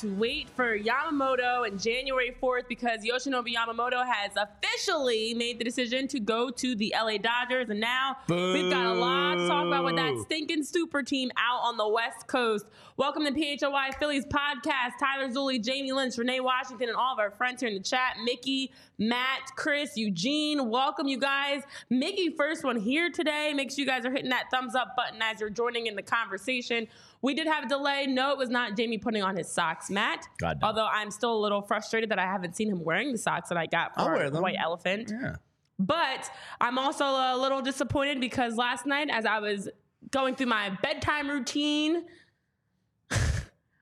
to wait for Yamamoto and January 4th because Yoshinobu Yamamoto has officially made the decision to go to the LA Dodgers. And now we've got a lot to talk about with that stinking super team out on the West Coast. Welcome to PHLY Phillies podcast. Tyler Zulli, Jamie Lynch, Renee Washington, and all of our friends here in the chat. Mickey, Matt, Chris, Eugene. Welcome, you guys. Mickey, first one here today. Make sure you guys are hitting that thumbs up button as you're joining in the conversation. We did have a delay. No, it was not Jamie putting on his socks, Matt. God. Although I'm still a little frustrated that I haven't seen him wearing the socks that I got I'll for wear them. White Elephant. Yeah. But I'm also a little disappointed because last night, as I was going through my bedtime routine,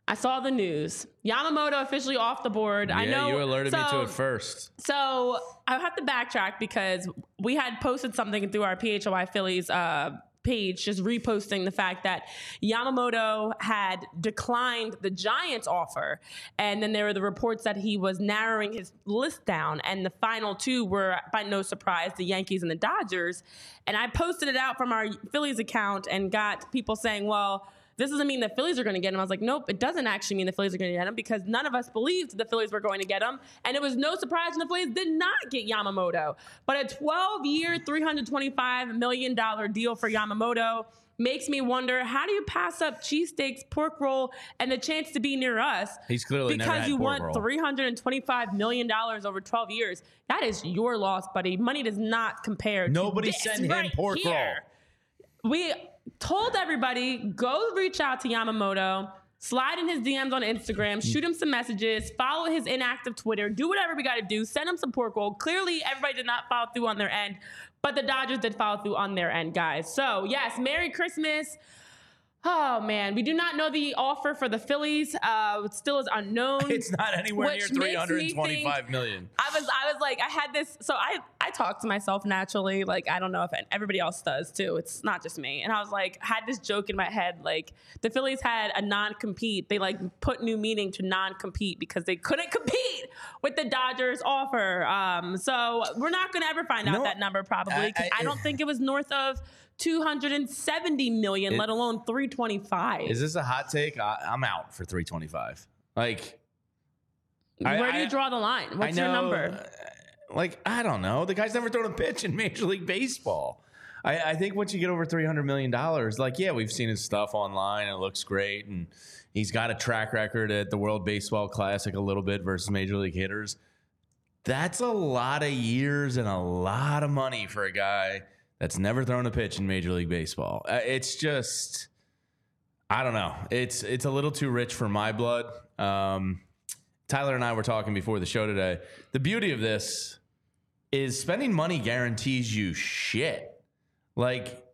I saw the news. Yamamoto officially off the board. I Yeah, know you alerted me to it first. So I have to backtrack because we had posted something through our PHLY Phillies uh, page, just reposting the fact that Yamamoto had declined the Giants offer, and then there were the reports that he was narrowing his list down, and the final two were, by no surprise, the Yankees and the Dodgers. And I posted it out from our Phillies account and got people saying, "Well." This doesn't mean the Phillies are going to get him. I was like, nope, it doesn't actually mean the Phillies are going to get him because none of us believed the Phillies were going to get him. And it was no surprise when the Phillies did not get Yamamoto. But a 12 year, $325 million deal for Yamamoto makes me wonder how do you pass up cheesesteaks, pork roll, and the chance to be near us? He's clearly because you want roll. $325 million over 12 years. That is your loss, buddy. Money does not compare to Nobody send him pork roll. we told everybody go reach out to Yamamoto, slide in his DMs on Instagram, shoot him some messages, follow his inactive Twitter, do whatever we got to do, send him some pork roll. Clearly, everybody did not follow through on their end, but the Dodgers did follow through on their end, guys. So, yes, Merry Christmas. Oh man, we do not know the offer for the Phillies. Uh, it still is unknown. It's not anywhere near me 325 think- million. I was I was like I had this so I I talk to myself naturally like I don't know if everybody else does too it's not just me and I was like had this joke in my head like the Phillies had a non-compete they like put new meaning to non-compete because they couldn't compete with the Dodgers offer um so we're not gonna ever find out No, that number probably I, I- I- don't think it was north of 270 million let alone 325 Is this a hot take? I, I'm out for 325. Like, I- where do you I- draw the line what's I your number uh, Like, I don't know. The guy's never thrown a pitch in Major League Baseball. I, I think once you get over $300 million, like, yeah, we've seen his stuff online and it looks great. And he's got a track record at the World Baseball Classic a little bit versus Major League hitters. That's a lot of years and a lot of money for a guy that's never thrown a pitch in Major League Baseball. Uh, It's just, I don't know. It's it's a little too rich for my blood. Um, Tyler and I were talking before the show today. The beauty of this is spending money guarantees you shit. Like,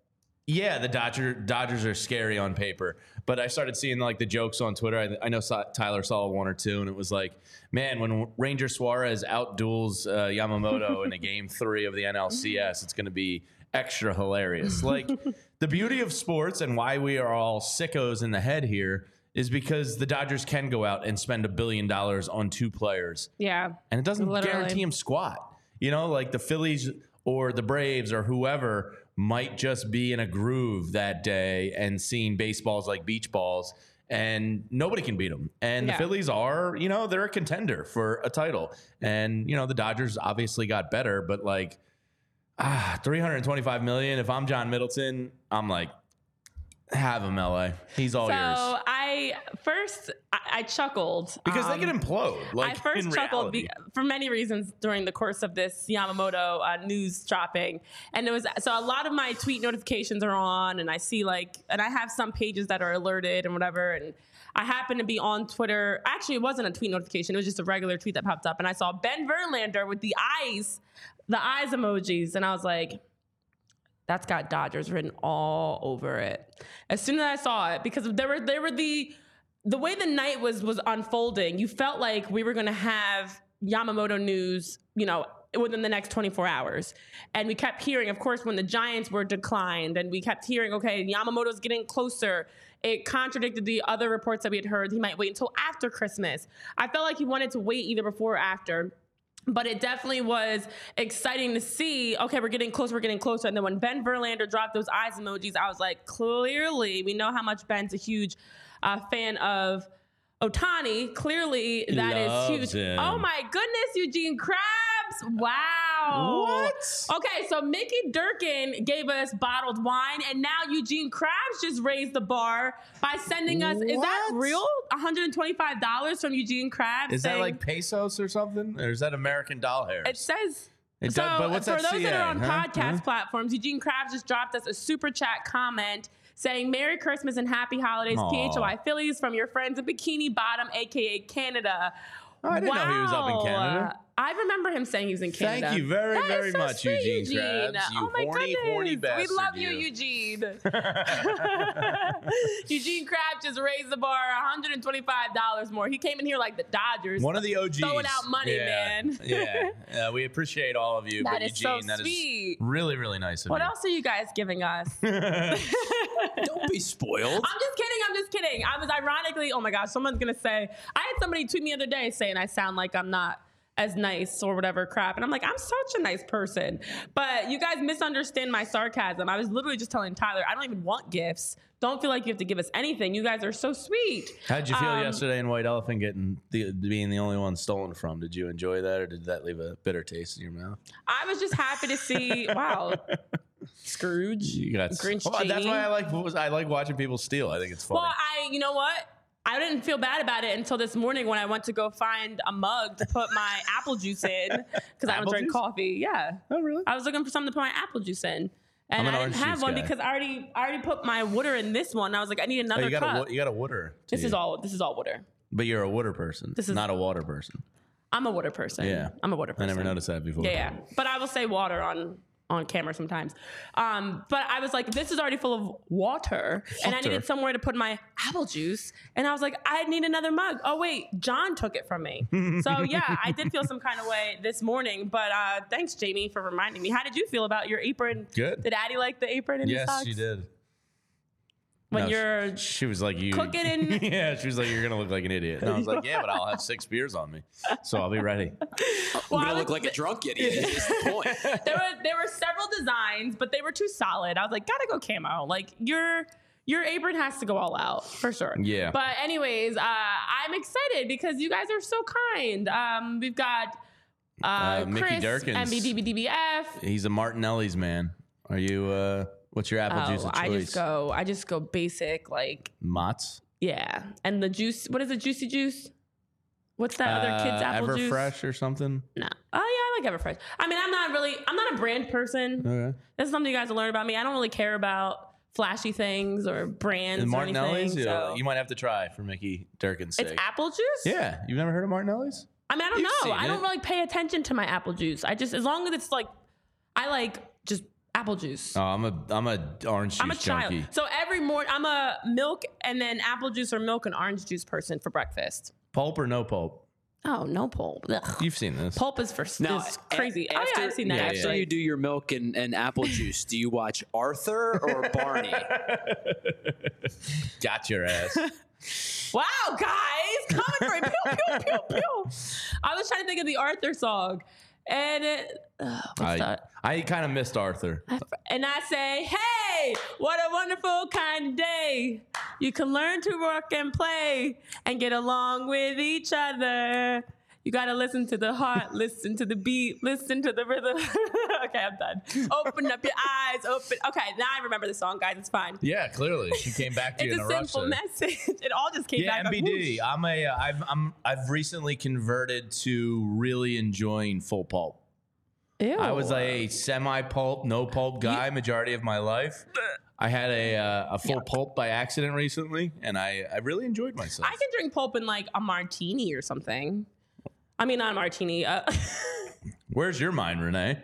yeah, the Dodger Dodgers are scary on paper, but I started seeing like the jokes on Twitter. I, I know saw, Tyler saw one or two, and it was like, man, when Ranger Suarez outduels uh, Yamamoto in a game three of the NLCS, it's going to be extra hilarious. Like, the beauty of sports and why we are all sickos in the head here is because the Dodgers can go out and spend a billion dollars on two players yeah and it doesn't Literally. guarantee them squat. You know, like the Phillies or the Braves or whoever might just be in a groove that day and seeing baseballs like beach balls, and nobody can beat them. And Yeah. the Phillies are, you know, they're a contender for a title. And you know, the Dodgers obviously got better, but like, ah, three hundred twenty-five million. If I'm John Middleton, I'm like, have him, LA. He's all so yours. So I first I, I chuckled Because um, they can implode. Like I first chuckled be, for many reasons during the course of this Yamamoto uh, news dropping, and it was so a lot of my tweet notifications are on, and I see like, and I have some pages that are alerted and whatever, and I happen to be on Twitter. Actually, it wasn't a tweet notification; it was just a regular tweet that popped up, and I saw Ben Verlander with the eyes, the eyes emojis, and I was like. That's got Dodgers written all over it. As soon as I saw it, because there were there were the the way the night was was unfolding, you felt like we were to have Yamamoto news, you know, within the next 24 hours. And we kept hearing, of course, when the Giants were declined, and we kept hearing, okay, Yamamoto's getting closer. It contradicted the other reports that we had heard. He might wait until after Christmas. I felt like he wanted to wait either before or after. But it definitely was exciting to see. Okay, we're getting closer, we're getting closer. And then when Ben Verlander dropped those eyes emojis, I was like, clearly, we know how much Ben's a huge uh, fan of Ohtani. Clearly, that is Loves huge. him. Oh my goodness, Eugene Krabs! Wow. What? Okay, so Mickey Durkin gave us bottled wine, and now Eugene Krabs just raised the bar by sending us. Is that real? One hundred and twenty-five dollars from Eugene Krabs. Is that like pesos or something? Or is that American doll hair? It says. It so does- but what's for that those that are on huh? podcast Huh? platforms, Eugene Krabs just dropped us a super chat comment saying "Merry Christmas and Happy Holidays, Aw. PHLY Phillies from your friends in Bikini Bottom, aka Canada." Oh, I didn't know he was up in Canada. I remember him saying he was in Canada. Thank you very, That is very so much, sweet, Eugene Krabs. Oh you oh my horny, goodness. horny We love you, you. Eugene. Eugene Krabs just raised the bar $125 more. He came in here like the Dodgers. One of the OGs. Throwing out money, yeah. man. yeah. Yeah, we appreciate all of you. That but is so Eugene, that is sweet. really, really nice of what you. What else are you guys giving us? Don't be spoiled. I'm just kidding. I'm just kidding. I was ironically, oh my gosh, someone's gonna say. I had somebody tweet me the other day saying I sound like I'm not as nice or whatever crap, and I'm like, I'm such a nice person. But you guys misunderstand my sarcasm. I was literally just telling Tyler, I don't even want gifts. Don't feel like you have to give us anything. You guys are so sweet. How'd you feel Um, yesterday in White Elephant getting the, being the only one stolen from? Did you enjoy that, or did that leave a bitter taste in your mouth? I was just happy to see. Wow, Scrooge. You got Grinch Well, that's why I like I like watching people steal. I think it's funny. Well, I, you know what? I didn't feel bad about it until this morning when I went to go find a mug to put my apple juice in because I don't drink juice? coffee. Yeah, oh, really? I was looking for something to put my apple juice in, and I'm an I didn't have one guy. because I already I already put my water in this one. I was like, I need Oh, another you got cup. a you got a water. this you. is all. This is all water. But you're a water person. This is- not a water person. I'm a water person. Yeah. I'm a water I never noticed that before. Yeah, yeah. But I will say water on on camera sometimes. Um, but I was like, this is already full of water, and I needed somewhere to put my apple juice. And I was like, I need another mug. Oh wait, John took it from me. so yeah, I did feel some kind of way this morning. But uh, thanks, Jamie, for reminding me. How did you feel about your apron? Good. Did Addie like the apron and Yes, socks? she did. When No, you're She was like, "You cooking and- yeah." She was like, "You're gonna look like an idiot." And I was like, "Yeah, but I'll have six beers on me, so I'll be ready." well, I'm gonna look was- like a drunk idiot. Is the point. there were there were several designs, but they were too solid. I was like, gotta go camo. Like your your apron has to go all out for sure. Yeah. But anyways, uh, I'm excited because you guys are so kind. Um, we've got uh, Uh, Mickey Chris, Durkins. MBDBDBF. He's a Martinelli's man. Are you? uh What's your apple juice Oh, of I just go. I just go basic. Like Mott's. yeah, and the juice. What is it? Juicy juice. What's that other kid's Uh, apple juice? Everfresh or something. No. Oh yeah, I like Everfresh. I mean, I'm not really. I'm not a brand person. Okay. This is something you guys will learn about me. I don't really care about flashy things or brands And or Martinelli's. anything. yeah, so- You might have to try for Mickey Durkin's sake. it's apple juice. yeah, you've never heard of Martinelli's? I mean, I don't You've know. I don't it. really pay attention to my apple juice. I just as long as it's like, I like apple juice. Oh, I'm a I'm a orange juice I'm a child. junkie. So every morning, I'm a milk and then apple juice or milk and orange juice person for breakfast. Pulp or no pulp? Oh no, pulp. Ugh. You've seen this. Pulp is for Now, is crazy. a- oh After, yeah, I've seen that. yeah, after actually. you do your milk and, and apple juice, do you watch Arthur or Barney? Got your ass. Wow, guys, coming for it. Pew, pew, pew, pew. I was trying to think of the Arthur song, and it, uh, what's I, that? I kind of missed Arthur. And I say, hey, what a wonderful kind of day. You can learn to work and play and get along with each other. You got to listen to the heart, listen to the beat, listen to the rhythm. okay, I'm done. Open up your eyes, open. Okay, now I remember the song, guys. It's fine. Yeah, clearly she came back to It's you in a a simple message. It all just came Yeah, back. like, MBD. whoosh. I'm a. uh, I've I'm I've recently converted to really enjoying full pulp. Ew. I was like a semi pulp, no pulp guy majority of my life. I had a uh, a full pulp by accident recently, and I I really enjoyed myself. I can drink pulp in like a martini or something. I mean, not a martini. Uh, Where's your mind, Renee?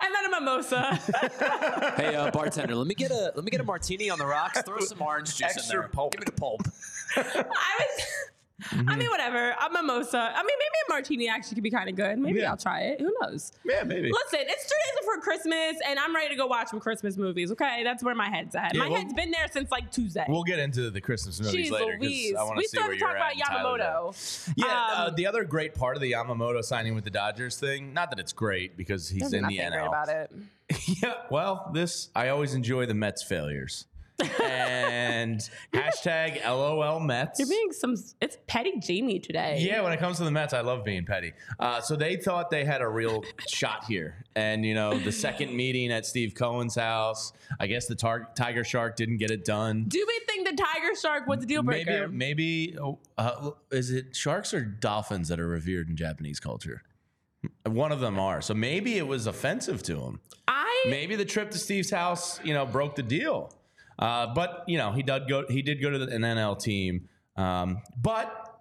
I meant a mimosa. hey, uh, bartender, let me get a let me get a martini on the rocks. Throw some orange juice Extra in there. pulp. Give me the pulp. I was. I mean, whatever. A mimosa. I mean, maybe a martini actually could be kind of good. Maybe Yeah. I'll try it. Who knows? Yeah, maybe. Listen, it's two days before Christmas, and I'm ready to go watch some Christmas movies. Okay, that's where my head's at. Yeah, my well- head's been there since like Tuesday. We'll get into the Christmas movies Jeez later Louise. I We still have to talk about and Tyler's at. Yamamoto. Yeah, uh, Um, the other great part of the Yamamoto signing with the Dodgers thing, not that it's great because he's in the nothing great NL. about it. yeah, well, this I always enjoy the Mets failures. And hashtag LOL Mets. You're being some. It's petty Jamie today. Yeah, when it comes to the Mets, I love being petty. Uh, so they thought they had a real shot here, and you know, the second meeting at Steve Cohen's house, I guess the tar- Tiger Shark didn't get it done. Do we think the Tiger Shark was the deal breaker? Maybe, maybe, oh, uh, is it sharks or dolphins that are revered in Japanese culture? One of them are. So maybe it was offensive to him. I Maybe the trip to Steve's house, you know, broke the deal. Uh, but you know, he did go. He did go to an NL team. Um, but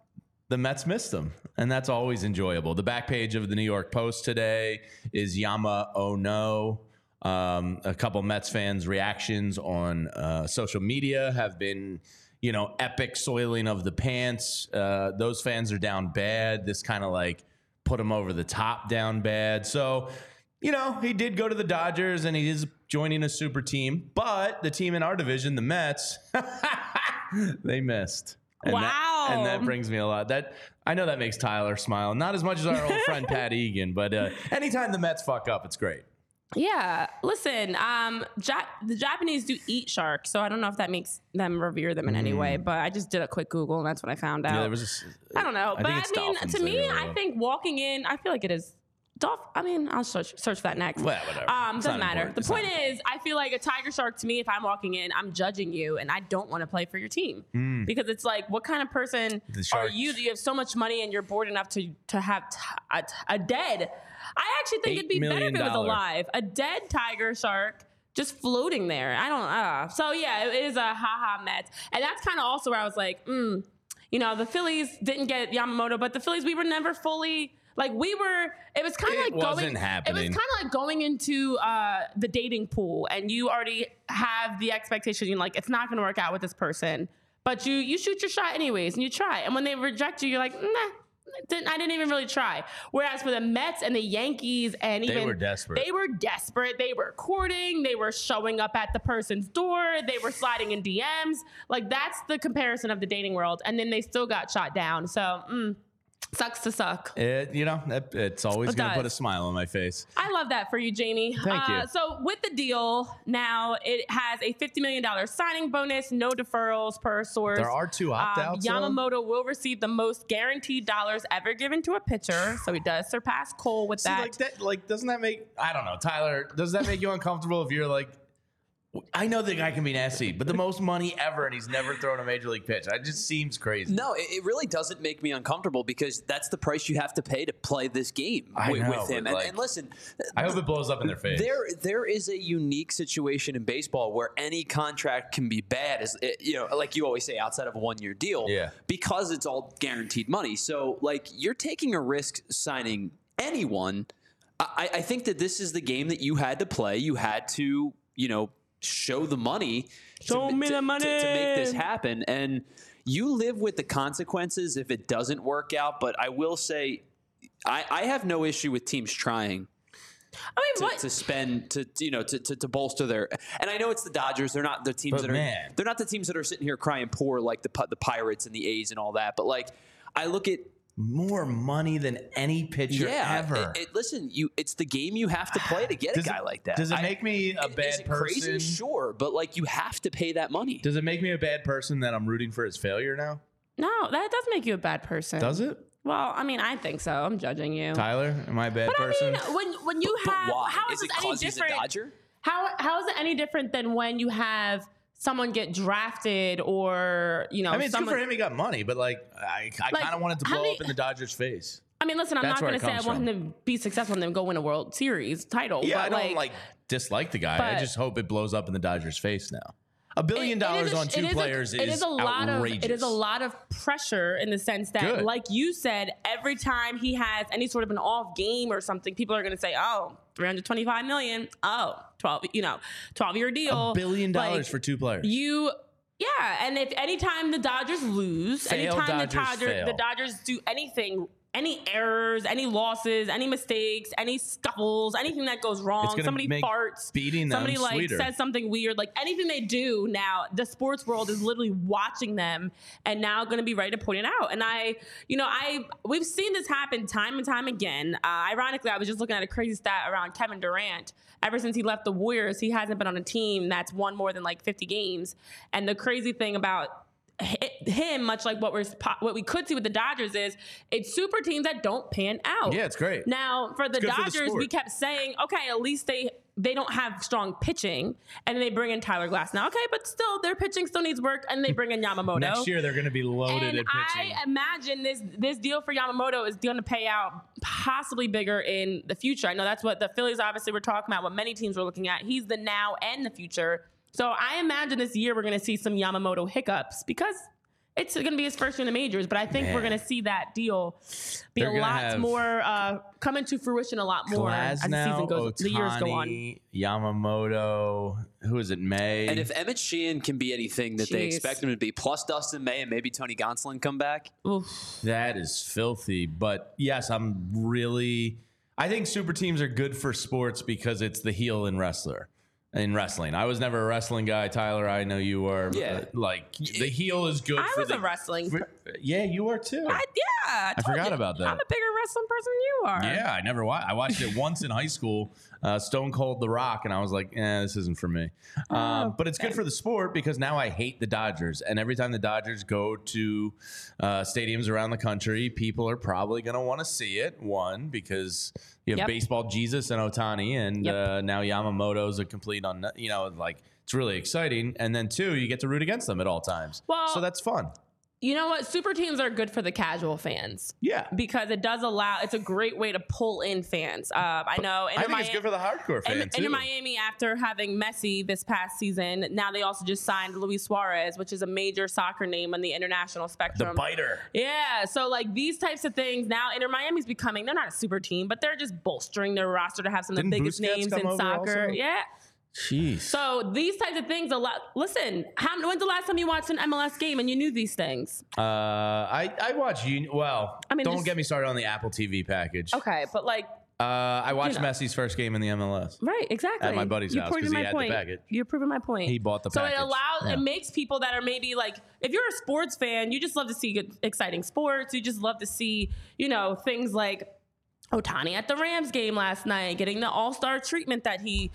the Mets missed him, and that's always enjoyable. The back page of the New York Post today is Yama oh no. Um, a couple Mets fans' reactions on uh, social media have been, you know, epic soiling of the pants. Uh, those fans are down bad. This kind of like put them over the top down bad. So, you know, he did go to the Dodgers and he is joining a super team, but the team in our division, the Mets, they missed. And That, and that brings me a lot. That I know that makes Tyler smile. Not as much as our old friend Pat Egan, but uh, anytime the Mets fuck up, it's great. yeah. Listen, um, ja- the Japanese do eat sharks, so I don't know if that makes them revere them in any way. But I just did a quick Google, and that's what I found out. Mm. Yeah, there was just, I don't know, I but I, mean, to me, I think walking in, I feel like it is. I mean, I'll search search for that next. Well, whatever. Um, doesn't matter. important. The It's point is, I feel like a tiger shark to me. If I'm walking in, I'm judging you, and I don't want to play for your team because it's like, what kind of person. Are you that you have so much money and you're bored enough to to have t- a, t- a dead? I actually think it'd be better if it was alive. A dead tiger shark just floating there. I don't. Uh, so yeah, it is a haha Mets, and that's kind of also where I was like, mm, you know, the Phillies didn't get Yamamoto, but the Phillies we were never fully. Like we were, it was kind of like going. happening. It was kind of like going into uh, the dating pool, and you already have the expectation. You're like, it's not going to work out with this person, but you you shoot your shot anyways, and you try. And when they reject you, you're like, nah, didn't, I didn't even really try. Whereas for the Mets and the Yankees, and They even were desperate. They were desperate. They were courting. They were showing up at the person's door. They were sliding in DMs. Like that's the comparison of the dating world. And then they still got shot down. So mm, sucks to suck. It, you know, it, it's always It going to put a smile on my face. I love that for you, Jamie. Thank uh, you. So with the deal now, it has a $50 million signing bonus, no deferrals per source. There are two opt-outs, though? Yamamoto will receive the most guaranteed dollars ever given to a pitcher, so he does surpass Cole with See, that. like that, like doesn't that make I don't know, Tyler? Does that make you uncomfortable if you're like, I know the guy can be nasty, but the most money ever, and he's never thrown a major league pitch. It just seems crazy. No, it, it really doesn't make me uncomfortable because that's the price you have to pay to play this game I with, know, with him. And, like- and listen, I hope it blows up in their face. there there is a unique situation in baseball where any contract can be bad, as it- you know, like you always say, outside of a one year deal, Yeah. because it's all guaranteed money. So, like, you're taking a risk signing anyone. I, I think that this is the game that you had to play. You had to, you know, show the money. Show to, me to- the money. to make this happen, and you live with the consequences if it doesn't work out. But I will say, I, I have no issue with teams trying I mean, to, what? to spend to you know to, to, to bolster their and I know it's the Dodgers they're not the teams But that are man. they're not the teams that are sitting here crying poor like the the Pirates and the A's and all that but like I look at More money than any pitcher yeah ever. it, it- listen you it's the game you have to play to get Does a guy it- like that Does it I- make me a is bad it person? crazy sure but like you have to pay that money Does it make me a bad person that I'm rooting for his failure now? no, that does make you a bad person. Does it, Well, I mean, I think so. I'm judging you. Tyler? Am I a bad But person? I mean, when when you but have why how is is, it any cause he's a different? Dodger How how is it any different than when you have someone get drafted or you know? I mean, it's someone, good for him. He got money, but like, I, I Like, kind of wanted to blow many- up in the Dodgers' face. I mean, listen, I'm That's not going to say I want from. him to be successful and then go win a World Series title. Yeah, but I don't like, like, dislike the guy. I just hope it blows up in the Dodgers' face now. A billion it dollars is a- on it two a- players it is, is a lot outrageous. of it is a lot of pressure in the sense that, Good. like you said, every time he has any sort of an off game or something, people are going to say, "Oh, 325 million. Oh, 12, you know, 12 year deal. A billion dollars Like, for two players. you." Yeah, and if anytime the Dodgers lose, Fail, anytime the Dodgers, Dodgers fail. the Dodgers do anything, any errors, any losses, any mistakes, any scuffles, anything that goes wrong, somebody farts, beating them somebody like sweeter. says something weird, like anything they do now, the sports world is literally watching them and now going to be ready to point it out. And I, you know, I we've seen this happen time and time again. Uh, ironically, I was just looking at a crazy stat around Kevin Durant. Ever since he left the Warriors, he hasn't been on a team that's won more than like 50 games. And the crazy thing about him, much like what we're what we could see with the Dodgers, is it's super teams that don't pan out. Yeah, it's great. Now for the good for the Dodgers, we kept saying, okay, at least they they don't have strong pitching, and they bring in Tyler Glass. Now, okay, but still their pitching still needs work, and they bring in Yamamoto. Next year they're going to be loaded And at pitching. I imagine this this deal for Yamamoto is going to pay out possibly bigger in the future. I know that's what the Phillies obviously were talking about, what many teams were looking at. He's the now and the future. So I imagine this year we're going to see some Yamamoto hiccups because it's going to be his first year in the majors. But I think we're going to see that deal be They're a lot more uh, coming to fruition a lot more as the season goes, the years go on. Yamamoto. Who is it? May. And if Emmett Sheehan can be anything that they expect him to be, plus Dustin May and maybe Tony Gonsolin come back, Oof. That is filthy. But yes, I'm really. I think super teams are good for sports because it's the heel and wrestler. In wrestling, I was never a wrestling guy. Tyler, I know you are. Yeah. Like the heel is good I for was the a wrestling. for- yeah, you are too. I, yeah, I, told forgot you. about that. I'm a bigger wrestling person than you are. Yeah, I never watched. I watched it once in high school, uh, Stone Cold The Rock, and I was like, "Eh, this isn't for me." Um, but it's good for the sport because now I hate the Dodgers, and every time the Dodgers go to uh, stadiums around the country, people are probably going to want to see it. One because you have Yep. baseball Jesus and Ohtani, and Yep. uh, now Yamamoto's a complete on. You know, like it's really exciting. And then two, you get to root against them at all times. Well- so that's fun. You know what? Super teams are good for the casual fans Yeah. because it does allow. It's a great way to pull in fans. Uh, I know. I think it's good for the hardcore fan and, too. and in Miami, after having Messi this past season, now they also just signed Luis Suarez, which is a major soccer name on the international spectrum. the biter. Yeah, so like these types of things now, Inter Miami's becoming. They're not a super team, but they're just bolstering their roster to have some of the Didn't biggest Busquets names in soccer. also? Yeah. Jeez. So these types of things, a lot. Listen, how, when's the last time you watched an MLS game and you knew these things? Uh, I I watch you. Well, I mean, don't just- get me started on the Apple TV package. Okay, but like, Uh, I watched know. Messi's first game in the MLS. right, exactly. At my buddy's You're house 'cause proving he had the point. package. You're proving my point. He bought the so package. it allows, Yeah. it makes people that are maybe like, if you're a sports fan, you just love to see good, exciting sports. You just love to see, you know, things like Ohtani at the Rams game last night, getting the All Star treatment that he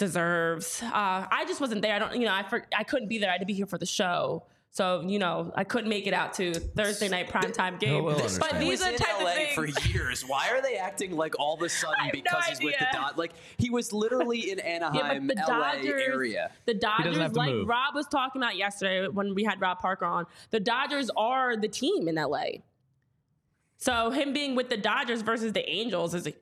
deserves. Uh, I just wasn't there. I don't, you know, I for, I couldn't be there. I had to be here for the show. So you know, I couldn't make it out to Thursday night primetime game. we'll but. He these was are in the type LA of things. for years. Why are they acting like all of a sudden I have no because he's with the idea. Dodgers? Like he was literally in Anaheim, but the LA Dodgers, area. the doesn't Dodgers, have to like move. Rob was talking about yesterday when we had Rob Parker on, the Dodgers are the team in LA. So him being with the Dodgers versus the Angels is a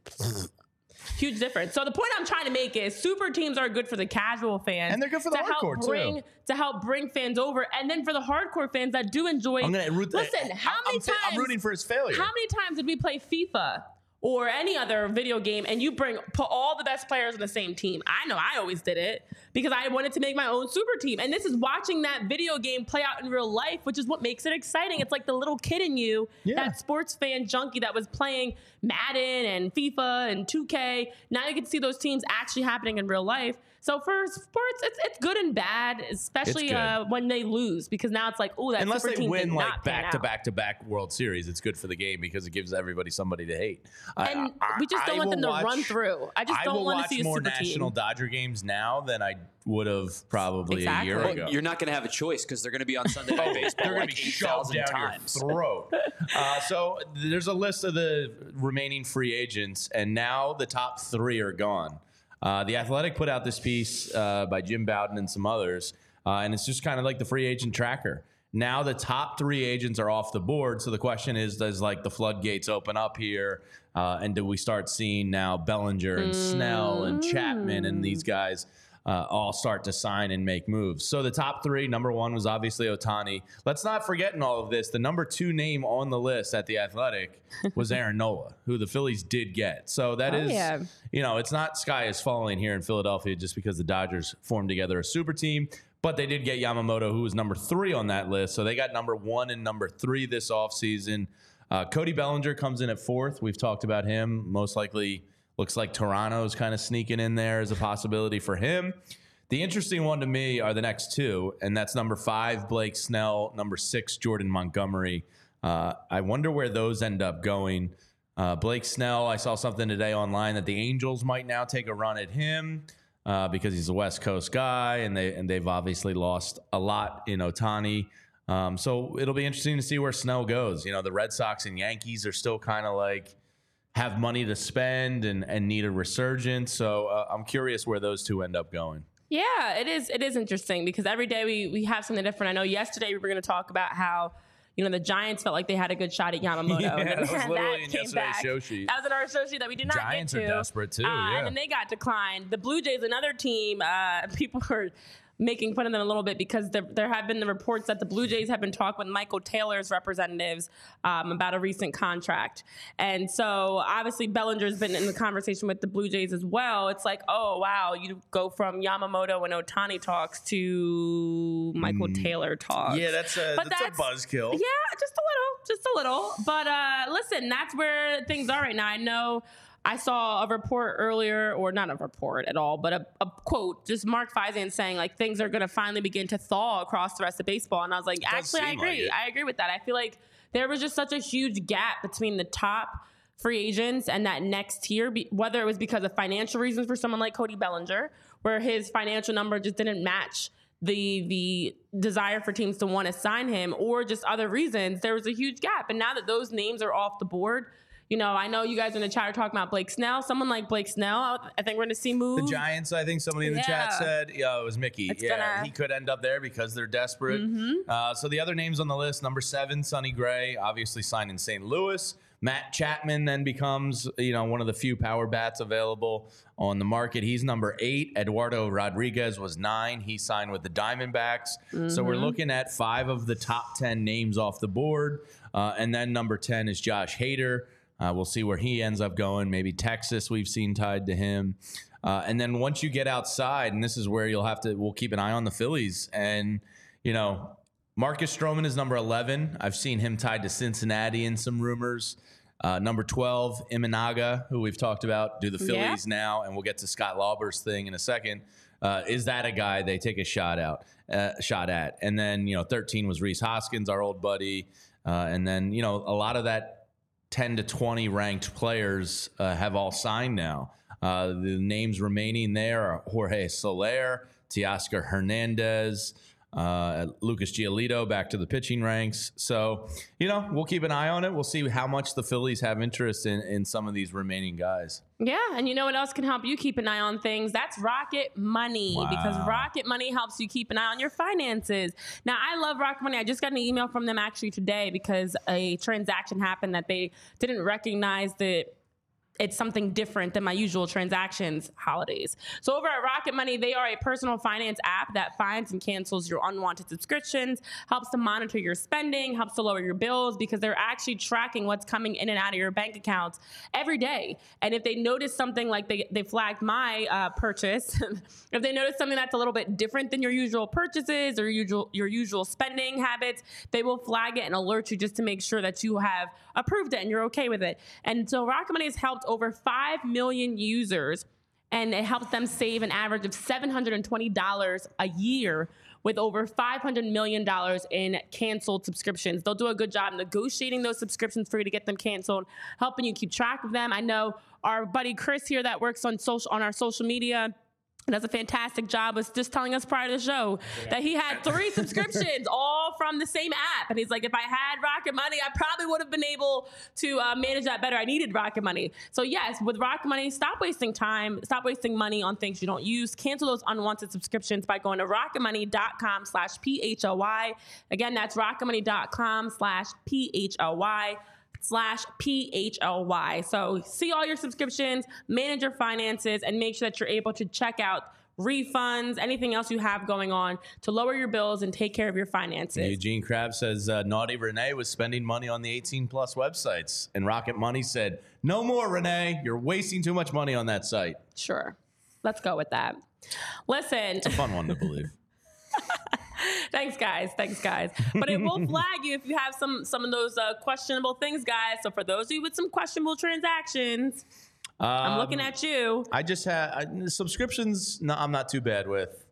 huge difference. So the point I'm trying to make is super teams are good for the casual fans, And they're good for the to help hardcore, too. bring to help bring fans over, and then for the hardcore fans that do enjoy. I'm gonna root. Listen, how I'm, many fa- times? I'm rooting for his failure. How many times did we play FIFA or any other video game and you bring put all the best players on the same team? I know I always did it because I wanted to make my own super team. And this is watching that video game play out in real life, which is what makes it exciting. It's like the little kid in you, Yeah. that sports fan junkie that was playing Madden and FIFA and 2K. Now you can see those teams actually happening in real life. So for sports, it's it's good and bad, especially uh, when they lose, because now it's like, oh, that Unless super they team win like back to back to back World Series, it's good for the game because it gives everybody somebody to hate. And I- we just don't I want them to watch- run through. I just don't want to see a more super national team. Dodger games now than I would have probably a year Exactly. ago. You're not going to have a choice because they're going to be on Sunday Night Baseball They're going like to be eight shoved down times. your throat. uh, so there's a list of the remaining free agents, and now the top three are gone. Uh, the Athletic put out this piece uh, by Jim Bowden and some others, uh, and it's just kind of like the free agent tracker. Now the top three agents are off the board. So the question is, does like the floodgates open up here, uh, and do we start seeing now Bellinger and Snell and Chapman and these guys? Uh, all start to sign and make moves. So the top three, number one was obviously Ohtani. Let's not forget in all of this, the number two name on the list at the Athletic was Aaron Nola, who the Phillies did get. So that Oh, is, yeah. you know, it's not sky is falling here in Philadelphia just because the Dodgers formed together a super team. But they did get Yamamoto, who was number three on that list. So they got number one and number three this offseason. Uh, Cody Bellinger comes in at fourth. We've talked about him. Most likely looks like Toronto's kind of sneaking in there as a possibility for him. The interesting one to me are the next two, and that's number five, Blake Snell, number six, Jordan Montgomery. Uh, I wonder where those end up going. Uh, Blake Snell, I saw something today online that the Angels might now take a run at him uh, because he's a West Coast guy, and they and they've obviously lost a lot in Ohtani. Um, so it'll be interesting to see where Snell goes. You know, the Red Sox and Yankees are still kind of like have money to spend and and need a resurgence. So uh, I'm curious where those two end up going. Yeah, it is. It is interesting because every day we we have something different. I know yesterday we were going to talk about how you know the Giants felt like they had a good shot at Yamamoto. Yeah, and that was literally in came yesterday's back. show sheet. That was in our show sheet that we did not Giants get are desperate too, Uh, yeah. And then they got declined. The Blue Jays, another team, uh, people were making fun of them a little bit because there, there have been the reports that the Blue Jays have been talking with Michael Taylor's representatives um, about a recent contract. And so obviously Bellinger's been in the conversation with the Blue Jays as well. It's like, oh, wow, you go from Yamamoto and Ohtani talks to Michael Taylor talks. Mm. Yeah, that's a But that's, that's- a buzzkill. Yeah, just a little, just a little. But uh, listen, that's where things are right now. I know I saw a report earlier, or not a report at all, but a, a quote, just Mark Feinsand saying like things are going to finally begin to thaw across the rest of baseball. And I was like, actually, I seem like agree. I agree with that. I feel like there was just such a huge gap between the top free agents and that next tier, whether it was because of financial reasons for someone like Cody Bellinger, where his financial number just didn't match the the desire for teams to want to sign him, or just other reasons, there was a huge gap. And now that those names are off the board, you know, I know you guys in the chat are talking about Blake Snell. Someone like Blake Snell, I think we're going to see move. The Giants, I think somebody in the chat said, yeah, it was Mickey. It's yeah, gonna- Mm-hmm. he could end up there because they're desperate. Uh, so the other names on the list, number seven, Sonny Gray, obviously signed in St. Louis. Matt Chapman then becomes, you know, one of the few power bats available on the market. He's number eight. Eduardo Rodriguez was nine. He signed with the Diamondbacks. So we're looking at five of the top 10 names off the board. Uh, and then number 10 is Josh Hader. Uh, we'll see where he ends up going. Maybe Texas, we've seen tied to him. Uh, and then once you get outside, and this is where you'll have to, we'll keep an eye on the Phillies. And, you know, Marcus Stroman is number 11. I've seen him tied to Cincinnati in some rumors. Uh, number 12, Imanaga, who we've talked about, do the Yeah. Phillies now, and we'll get to Scott Lauber's thing in a second. Uh, is that a guy they take a shot out, uh, shot at? And then you know, 13 was Rhys Hoskins, our old buddy, uh, and then you know, a lot of that 10 to 20 ranked players uh, have all signed now. Uh, the names remaining there are Jorge Soler, Teoscar Hernandez, uh, Lucas Giolito back to the pitching ranks. So, you know, we'll keep an eye on it. We'll see how much the Phillies have interest in, in some of these remaining guys. Yeah, and you know what else can help you keep an eye on things? That's Rocket Money because Rocket Money helps you keep an eye on your finances. Now, I love Rocket Money. I just got an email from them actually today because a transaction happened that they didn't recognize that it's something different than my usual transactions holidays. So over at Rocket Money, they are a personal finance app that finds and cancels your unwanted subscriptions, helps to monitor your spending, helps to lower your bills because they're actually tracking what's coming in and out of your bank accounts every day. And if they notice something like they, they flagged my uh, purchase, if they notice something that's a little bit different than your usual purchases or usual your usual spending habits, they will flag it and alert you just to make sure that you have approved it and you're okay with it. And so Rocket Money has helped over 5 million users and it helps them save an average of $720 a year with over $500 million in canceled subscriptions. They'll do a good job negotiating those subscriptions for you to get them canceled, helping you keep track of them. I know our buddy Chris here that works on social on our social media does a fantastic job was just telling us prior to the show that he had three subscriptions all from the same app. And he's like if i had rocket money i probably would have been able to uh, manage that better. I needed rocket money. So yes with rocket money stop wasting time stop wasting money on things you don't use. Cancel those unwanted subscriptions by going to rocketmoney.com slash p-h-l-y again that's rocketmoney.com slash p-h-l-y slash PHLY. So see all your subscriptions, manage your finances, and make sure that you're able to check out refunds, anything else you have going on to lower your bills and take care of your finances. Eugene Krabs says uh, Naughty Renee was spending money on the 18 plus websites, and Rocket Money said, "No more, Renee. You're wasting too much money on that site." Sure. Let's go with that. Listen, it's a Fun one to believe. Thanks, guys. Thanks, guys. But it will flag you if you have some some of those uh, questionable things, guys. So for those of you with some questionable transactions, I'm looking Um, at you. I just had subscriptions. No, I'm not too bad with.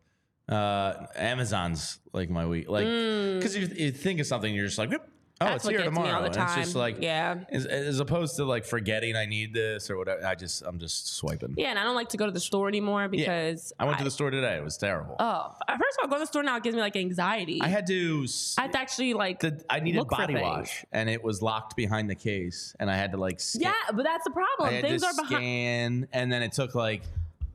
Uh, Amazon's like my week, like because you, you think of something, you're just like, "Yep, oh. That's it's here tomorrow. all the And it's just like, Yeah. as, as opposed to like forgetting I need this or whatever. I just, I'm just swiping. Yeah, and I don't like to go to the store anymore because I went to the store today. It was terrible. Oh, first of all, going to the store now gives me like anxiety. I had to. I have to actually like. the, I needed body wash, and it was locked behind the case, and I had to like. Scan, yeah, but that's the I problem. had Things are behind. and then it took like.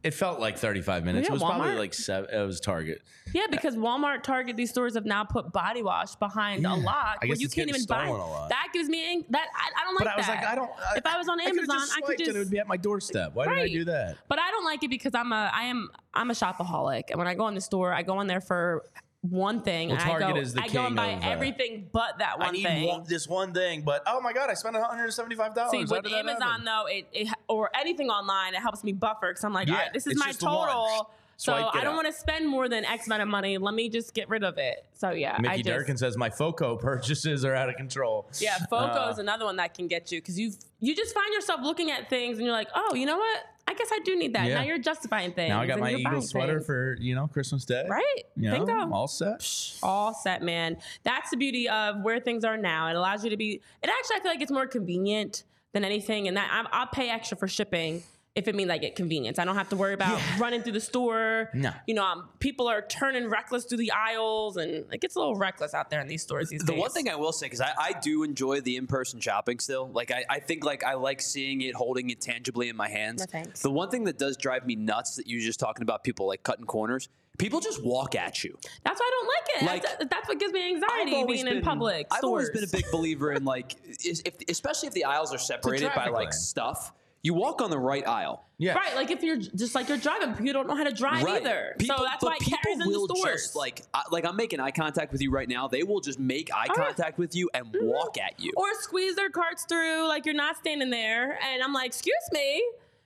It felt like 35 minutes. Yeah, it was probably like seven. It was Target. Yeah, because Walmart, Target, these stores have now put body wash behind Yeah. a lock I where guess you can't even buy. stolen a lot. That gives me ang- that I, I don't like that. But I was that. like, I don't. I, if I was on Amazon, I could just. And it would be at my doorstep. Why did I do that? but I don't like it because I'm a I am I'm a shopaholic, and when I go in the store, I go in there for one thing, Well, and I Target go is the I go and buy of, uh, everything but that one I need thing. one, this one thing, but oh my god, I spent 175 dollars. See, with Amazon though, it, it or anything online, it helps me buffer because I'm like, Yeah, all right, this is my one. total. So I don't want to spend more than X amount of money. Let me just get rid of it. So yeah, Mickey just, Durkin says my FOCO purchases are out of control. Yeah, FOCO is Uh, another one that can get you because you you just find yourself looking at things and you're like, oh, you know what? I guess I do need that. Yeah. Now you're justifying things. Now I got my Eagle sweater things. for you know Christmas Day. right. You know, Bingo. all set. all set, man. That's the beauty of where things are now. It allows you to be. It actually, I feel like it's more convenient than anything, and that I'm, I'll pay extra for shipping if it means I get convenience. I don't have to worry about running through the store. No. you know, um, people are turning reckless through the aisles, and it gets a little reckless out there in these stores these The days. one thing I will say, because I, I do enjoy the in-person shopping still. Like I, I think like I like seeing it, holding it tangibly in my hands. No thanks. The one thing that does drive me nuts that you were just talking about people like cutting corners. People just walk at you. that's why I don't like it. Like, that's, that's what gives me anxiety always being in been- public I've stores. always been a big believer in like, if, especially if the aisles are separated by like lane. stuff. You walk on the right aisle. Yeah. Right, like if you're just like you're driving, you don't know how to drive Right. either. People- so that's but why it people carries into will stores. Just like, I, like I'm making eye contact with you right now. They will just make eye yeah. contact with you and mm-hmm. walk at you. or squeeze their carts through like you're not standing there and i'm like excuse me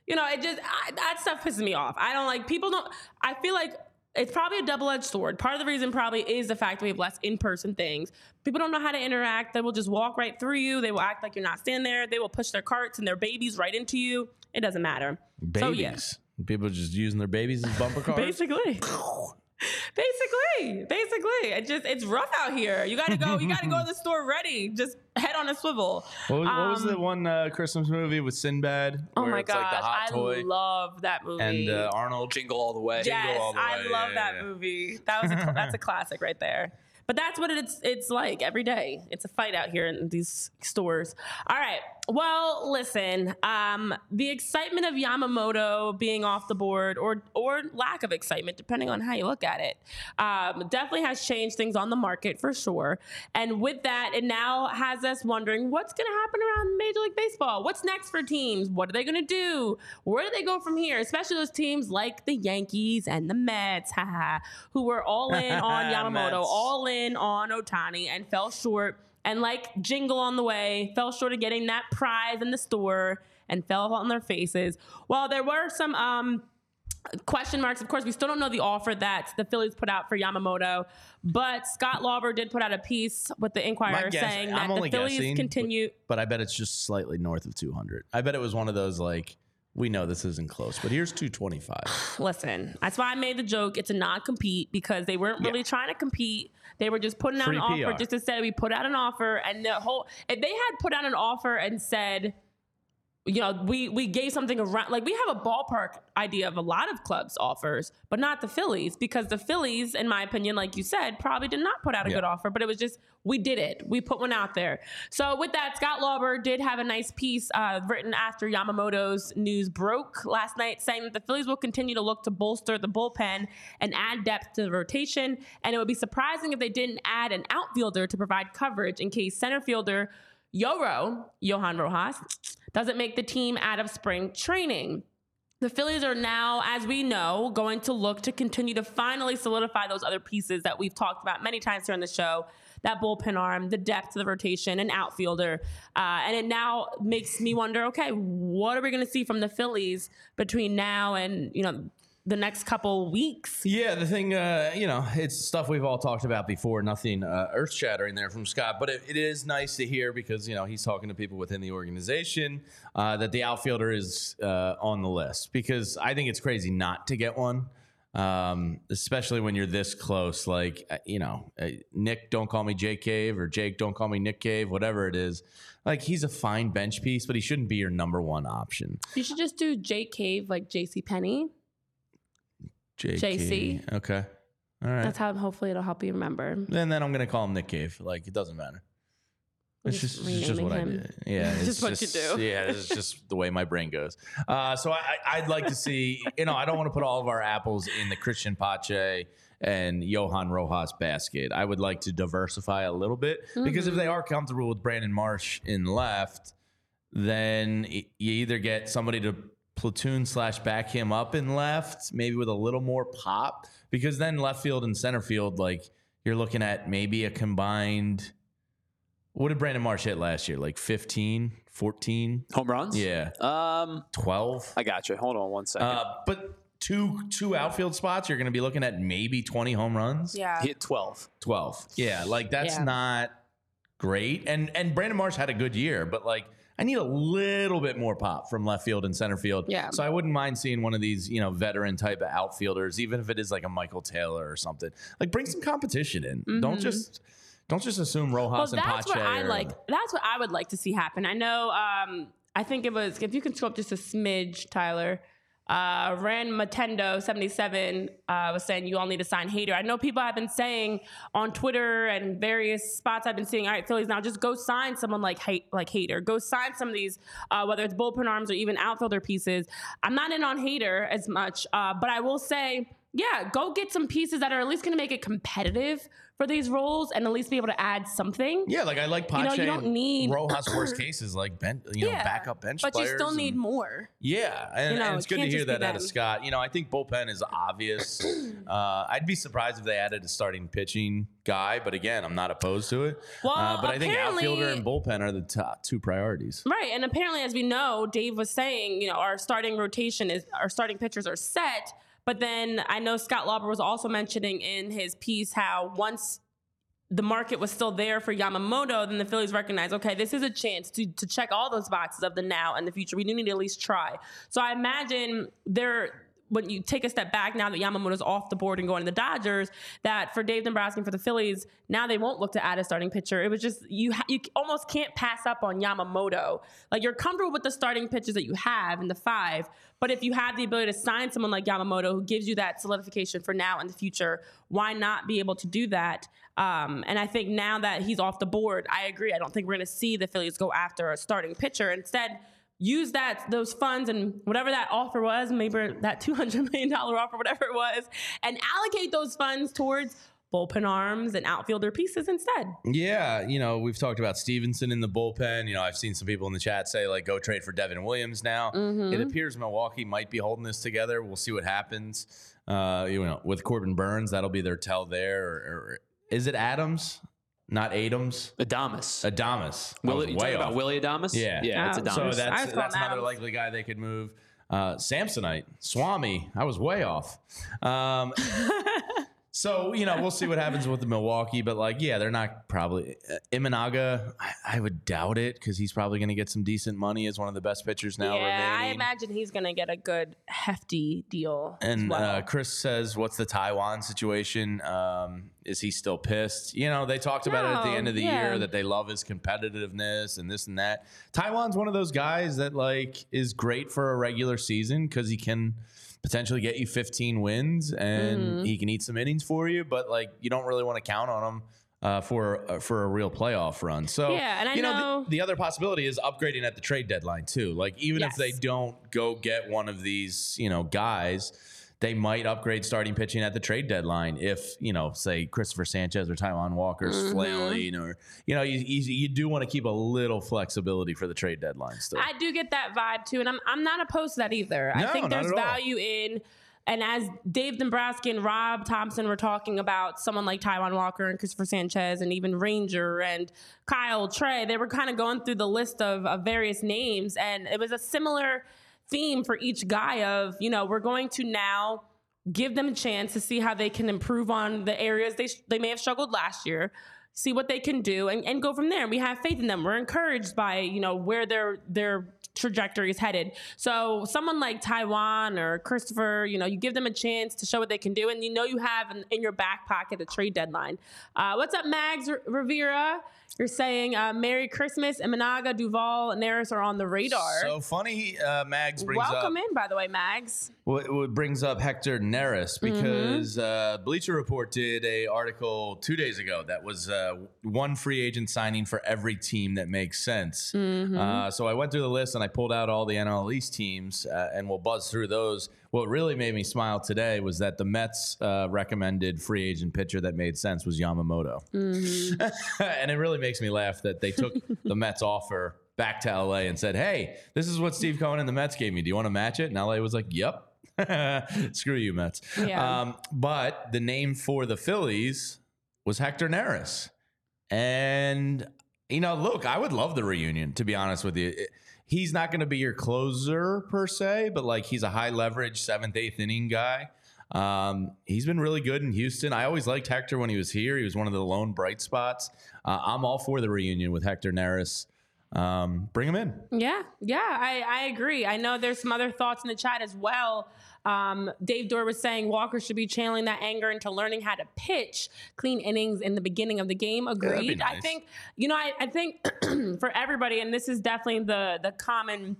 you know it just I, that stuff pisses me off i don't like people don't i feel like it's probably a double-edged sword. Part of the reason probably is the fact that we have less in-person things. People don't know how to interact. They will just walk right through you. They will act like you're not standing there. They will push their carts and their babies right into you. It doesn't matter. Babies. so yes. People just using their babies as bumper cars. basically basically basically it just it's rough out here you gotta go you gotta go to the store ready just head on a swivel What was, what was Um, the one uh, Christmas movie with Sinbad? Oh my it's gosh, like I toy love that movie. and uh, Arnold. Jingle all the way. yes, all the I way. love Yeah, that yeah, yeah. movie. That was a, that's a classic right there. But that's what it's it's like every day. It's a fight out here in these stores. All right. Well, listen. Um, the excitement of Yamamoto being off the board, or or lack of excitement, depending on how you look at it, um, definitely has changed things on the market for sure. And with that, it now has us wondering what's going to happen around Major League Baseball. What's next for teams? What are they going to do? Where do they go from here? Especially those teams like the Yankees and the Mets, haha, who were all in on Yamamoto, all in on Ohtani, and fell short. And like Jingle on the way, fell short of getting that prize in the store and fell on their faces. Well, there were some um, question marks. Of course, we still don't know the offer that the Phillies put out for Yamamoto, but Scott Lauber did put out a piece with the Inquirer guess- saying that I'm the only Phillies guessing, but- continue. but I bet it's just slightly north of 200. I bet it was one of those like we know this isn't close, but here's 225. Listen, that's why I made the joke. It's a non-compete because they weren't really trying to compete. They were just putting out Free an offer just to say we put out an offer, and the whole if they had put out an offer and said, you know, we we gave something around like we have a ballpark idea of a lot of clubs offers, but not the Phillies because the Phillies, in my opinion, like you said, probably did not put out a Yeah. good offer, but it was just we did it. We put one out there. So with that, Scott Lauber did have a nice piece uh, written after Yamamoto's news broke last night, saying that the Phillies will continue to look to bolster the bullpen and add depth to the rotation, and it would be surprising if they didn't add an outfielder to provide coverage in case center fielder Yoro Johan Rojas doesn't make the team out of spring training. The Phillies are now, as we know, going to look to continue to finally solidify those other pieces that we've talked about many times here on the show that bullpen arm, the depth of the rotation, an outfielder. Uh, and it now makes me wonder okay, what are we going to see from the Phillies between now and, you know, the next couple weeks. Yeah, the thing, uh, you know, it's stuff we've all talked about before. Nothing uh, earth shattering there from Scott, but it, it is nice to hear because you know he's talking to people within the organization uh, that the outfielder is uh, on the list. Because I think it's crazy not to get one, um, especially when you're this close. Like uh, you know, uh, Nick, don't call me Jake Cave, or Jake, don't call me Nick Cave, whatever it is. Like he's a fine bench piece, but he shouldn't be your number one option. You should just do Jake Cave like J.C. Penney. JK. JC. Okay. All right. That's how hopefully it'll help you remember. And then I'm gonna call him Nick Cave. Like it doesn't matter. It's just just, it's just what I him. Yeah, It's just what you do. Yeah, it's just the way my brain goes. Uh, so I, I'd like to see. You know, I don't want to put all of our apples in the Christian Pache and Johan Rojas basket. I would like to diversify a little bit because if Mm-hmm. they are comfortable with Brandon Marsh in left, then you either get somebody to platoon slash back him up in left, maybe with a little more pop, because then left field and center field, like you're looking at maybe a combined. What did Brandon Marsh hit last year? Like 15, 14? Home runs? Yeah. Um, 12? I got you. Hold on one second. Uh, but two two outfield spots, you're going to be looking at maybe 20 home runs. Yeah. Hit 12. 12. Yeah, like that's Yeah. not great. And and Brandon Marsh had a good year, but like I need a little bit more pop from left field and center field. Yeah. So I wouldn't mind seeing one of these, you know, veteran type of outfielders, even if it is like a Michael Taylor or something. Like bring some competition in. Don't just don't just assume Mm-hmm. Well, Rojas and that's what I are- like. That's what I would like to see happen. I know. Um, I think it was if you can scroll up just a smidge, Tyler. Uh, Ran Matendo seventy seven uh, was saying you all need to sign Hader. I know people have been saying on Twitter and various spots I've been seeing. All right, Phillies now just go sign someone like like Hader. Go sign some of these, uh, whether it's bullpen arms or even outfielder pieces. I'm not in on Hader as much, uh, but I will say, yeah, go get some pieces that are at least going to make it competitive for these roles and at least be able to add something. Yeah, like I like Pache. know, you don't need- Rojas worst cases like ben, you know, Yeah, backup bench but you still need and- more. Yeah, and, You know, and it's it good to hear that out of. Scott. You know, I think bullpen is obvious. uh, I'd be surprised if they added a starting pitching guy, but again, I'm not opposed to it. Well, uh, but I think outfielder and bullpen are the top two priorities. Right, and apparently, as we know, Dave was saying, you know, our starting rotation is our starting pitchers are set. But then I know Scott Lauber was also mentioning in his piece how once the market was still there for Yamamoto, then the Phillies recognized, okay, this is a chance to, to check all those boxes of the now and the future. We do need to at least try. So I imagine there, when you take a step back now that Yamamoto's off the board and going to the Dodgers, that for Dave Dombrowski and for the Phillies, now they won't look to add a starting pitcher. It was just you ha- you almost can't pass up on Yamamoto. Like you're comfortable with the starting pitchers that you have in the five, but if you have the ability to sign someone like Yamamoto who gives you that solidification for now and the future, why not be able to do that? Um, and I think now that he's off the board, I agree. I don't think we're going to see the Phillies go after a starting pitcher. Instead, use that those funds and whatever that offer was, maybe that two hundred million dollar offer, whatever it was, and allocate those funds towards bullpen arms and outfielder pieces instead. Yeah, you know, we've talked about Stephenson in the bullpen. You know, I've seen some people in the chat say, like, go trade for Devin Williams now. Mm-hmm. It appears Milwaukee might be holding this together. We'll see what happens. Uh, you know, with Corbin Burnes, that'll be their tell there. Or, or is it Adams? Not Adams? Adames. Adames. I was Willie, you way talking about off. Willy Adames? Yeah. Yeah, it's Oh. Adames. So that's was calling that's another Adams. likely guy they could move. Uh, Samsonite, Swami. I was way off. Um, so you know we'll see what happens with the Milwaukee, but like yeah, they're not probably uh, Imanaga. I, I would doubt it because he's probably going to get some decent money as one of the best pitchers now yeah, I imagine he's going to get a good hefty deal. as and well. uh, Chris says, "What's the Taijuan situation? Um, is he still pissed? You know, they talked about it at the end of the yeah. year that they love his competitiveness and this and that. Taijuan's one of those guys that like is great for a regular season because he can potentially get you 15 wins and Mm-hmm. he can eat some innings for you, but like you don't really want to count on him. Uh, for uh, for a real playoff run, so Yeah, and I you know, know- the, the other possibility is upgrading at the trade deadline too. Like even if they don't go get one of these, you know, guys, they might upgrade starting pitching at the trade deadline if, you know, say Cristopher Sanchez or Taijuan Walker's Mm-hmm. flailing or, you know, you, you, you do want to keep a little flexibility for the trade deadline still. I do get that vibe too, and I'm I'm not opposed to that either. I think there's all. value in, and as Dave Dombrowski and Rob Thompson were talking about someone like Taijuan Walker and Cristopher Sanchez and even Ranger and Kyle Trey, they were kind of going through the list of, of various names, and it was a similar theme for each guy of you know we're going to now give them a chance to see how they can improve on the areas they they may have struggled last year. See what they can do and, and go from there. We have faith in them. We're encouraged by you know where their their trajectory is headed. So someone like Taijuan or Cristopher, you know, you give them a chance to show what they can do, and you know you have in, in your back pocket a trade deadline. Uh, what's up, Mags R- Rivera? You're saying uh, Merry Christmas. Imanaga, Duvall, and Neris are on the radar. So funny, uh, Mags brings Welcome up in, by the way, Mags. what, what brings up Hector Neris Mm-hmm. because uh, Bleacher Report did a article two days ago that was uh, one free agent signing for every team that makes sense. Mm-hmm. Uh, so I went through the list and I pulled out all the NL East teams, uh, and we'll buzz through those. What really made me smile today was that the Mets uh, recommended free agent pitcher that made sense was Yamamoto, Mm-hmm. and it really makes me laugh that they took the Mets offer back to LA and said, "Hey, this is what Steve Cohen and the Mets gave me. Do you want to match it?" And LA was like, "Yep." Screw you, Mets. Yeah. Um, but the name for the Phillies was Hector Neris. And, you know, look, I would love the reunion, to be honest with you. It- he's not going to be your closer per se, but like he's a high leverage seventh, eighth inning guy. Um, he's been really good in Houston. I always liked Hector when he was here. He was one of the lone bright spots. Uh, I'm all for the reunion with Hector Neris. Um, bring him in. Yeah, yeah, I, I agree. I know there's some other thoughts in the chat as well. Um, Dave Dorr was saying Walker should be channeling that anger into learning how to pitch clean innings in the beginning of the game. that'd be Agreed. I think you know. I, I think for everybody, and this is definitely the the common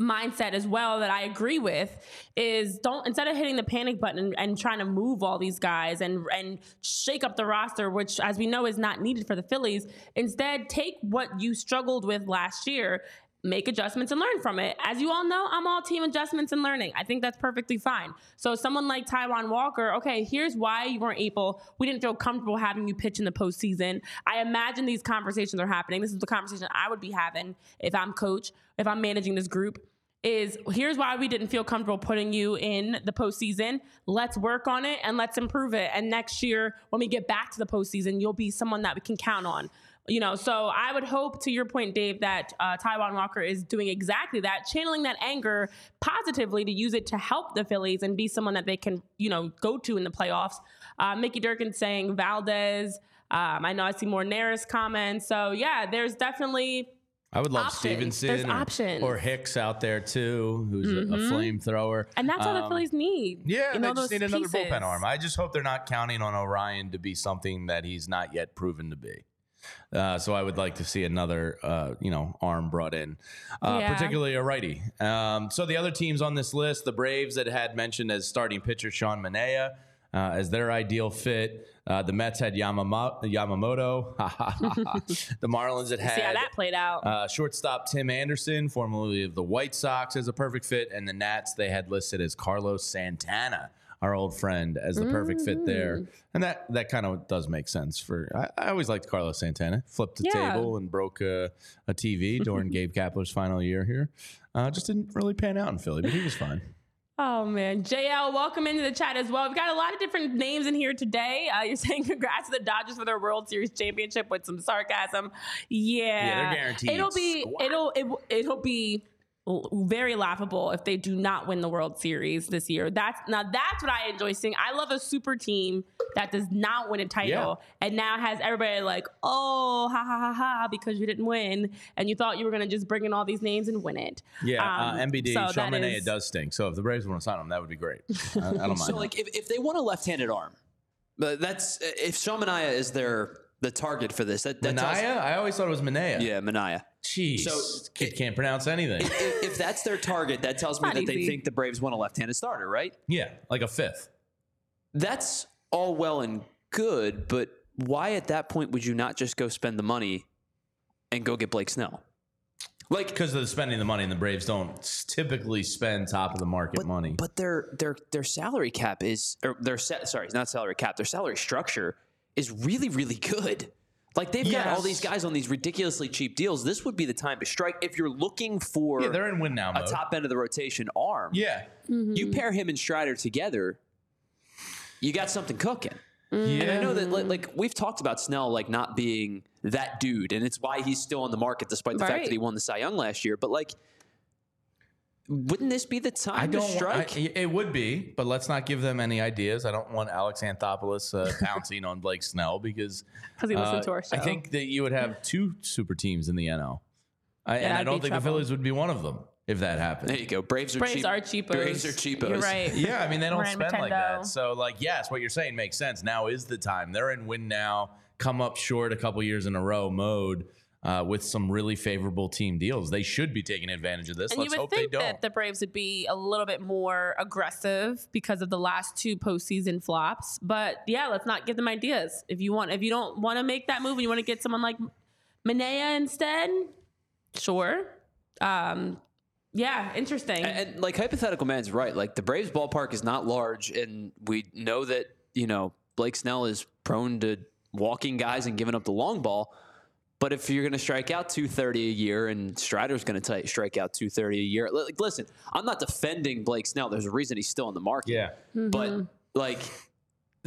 mindset as well that I agree with is don't instead of hitting the panic button and, and trying to move all these guys and and shake up the roster, which as we know is not needed for the Phillies, instead take what you struggled with last year. Make adjustments and learn from it. As you all know, I'm all team adjustments and learning. I think that's perfectly fine. So, someone like Taijuan Walker, okay, here's why you weren't able, we didn't feel comfortable having you pitch in the postseason. I imagine these conversations are happening. This is the conversation I would be having if I'm coach, if I'm managing this group is here's why we didn't feel comfortable putting you in the postseason. Let's work on it and let's improve it. And next year, when we get back to the postseason, you'll be someone that we can count on. You know, so I would hope, to your point, Dave, that uh, Taijuan Walker is doing exactly that, channeling that anger positively to use it to help the Phillies and be someone that they can, you know, go to in the playoffs. Uh, Mickey Durkin saying Valdez. Um, I know I see more Neris comments. So yeah, there's definitely I would love Options. Stephenson or, options. Mm-hmm. or Hicks out there too, who's a, a flamethrower. And that's all the Um, Phillies need. Yeah, You they just those need another bullpen arm. I just hope they're not counting on Orion to be something that he's not yet proven to be. Uh, so I would like to see another, uh, you know, arm brought in, uh, Yeah. particularly a righty. Um, so the other teams on this list, the Braves that had mentioned as starting pitcher Sean Manea uh, as their ideal fit. Uh, the Mets had Yamama- Yamamoto. the Marlins that had See how that played out. uh, shortstop Tim Anderson, formerly of the White Sox, as a perfect fit, and the Nats they had listed as Carlos Santana, our old friend, as the perfect fit there, Mm. and that that kind of does make sense. For I, I always liked Carlos Santana. Flipped the Yeah. table and broke a, a TV during Gabe Kapler's final year here. Uh, just didn't really pan out in Philly, but he was fine. Oh man, JL, welcome into the chat as well. We've got a lot of different names in here today. Uh, you're saying congrats to the Dodgers for their World Series championship with some sarcasm. Yeah, Yeah, they're guaranteed It'll be squat. it'll it, it'll be very laughable if they do not win the World Series this year. That's now that's what I enjoy seeing. I love a super team that does not win a title and now has everybody like, oh, ha ha ha ha, because you didn't win and you thought you were gonna just bring in all these names and win it. Yeah, Um, uh, MBD, so Sean that Manaea is- does stink. So if the Braves want to sign him, that would be great. I, I don't mind. So like if, if they want a left-handed arm, but that's if Sean Mania is their the target for this. That, that tells- Manaya, I always thought it was Manea. yeah, Mania. Jeez, So- kid can't pronounce anything. If, if that's their target, that tells me that they think the Braves want a left-handed starter, right? yeah, like a fifth. That's all well and good, but why at that point would you not just go spend the money and go get Blake Snell? Like Because of the spending the money, and the Braves don't typically spend top of the market money. But their their their salary cap is or their sa- sorry, not salary cap. Their salary structure is really really good. Like they've got all these guys on these ridiculously cheap deals. This would be the time to strike if you're looking for yeah, they're in win now a mode. top end of the rotation arm. yeah, You mm-hmm. pair him and Strider together, you got something cooking. yeah. And I know that like, like we've talked about Snell like not being that dude, and it's why he's still on the market despite the fact that he won the Cy Young last year. But like wouldn't this be the time I don't. to strike? I, it would be, but let's not give them any ideas. I don't want Alex Anthopoulos uh, pouncing on Blake Snell because he listened uh, to our show. I think that you would have two super teams in the NL, I, and I don't be think the. Phillies would be one of them if that happened. there you go. Braves are Braves cheap. are cheapos. Braves are cheapos. You're right. Yeah, I mean they don't Ryan spend like that. So like, yes, what you're saying makes sense. Now is the time. They're in win now, come up short a couple years in a row mode uh, with some really favorable team deals. They should be taking advantage of this. And Let's you would hope they don't. that the Braves would be a little bit more aggressive because of the last two postseason flops. But yeah, let's not give them ideas. If you want, if you don't want to make that move and you want to get someone like Manea instead, sure. Um, yeah, interesting. And, and, like hypothetical man's right. Like the Braves ballpark is not large, and we know that you know Blake Snell is prone to walking guys and giving up the long ball. But if you're going to strike out 230 a year and Strider's going to strike out 230 a year, like listen, I'm not defending Blake Snell. There's a reason he's still in the market. yeah. But mm-hmm. like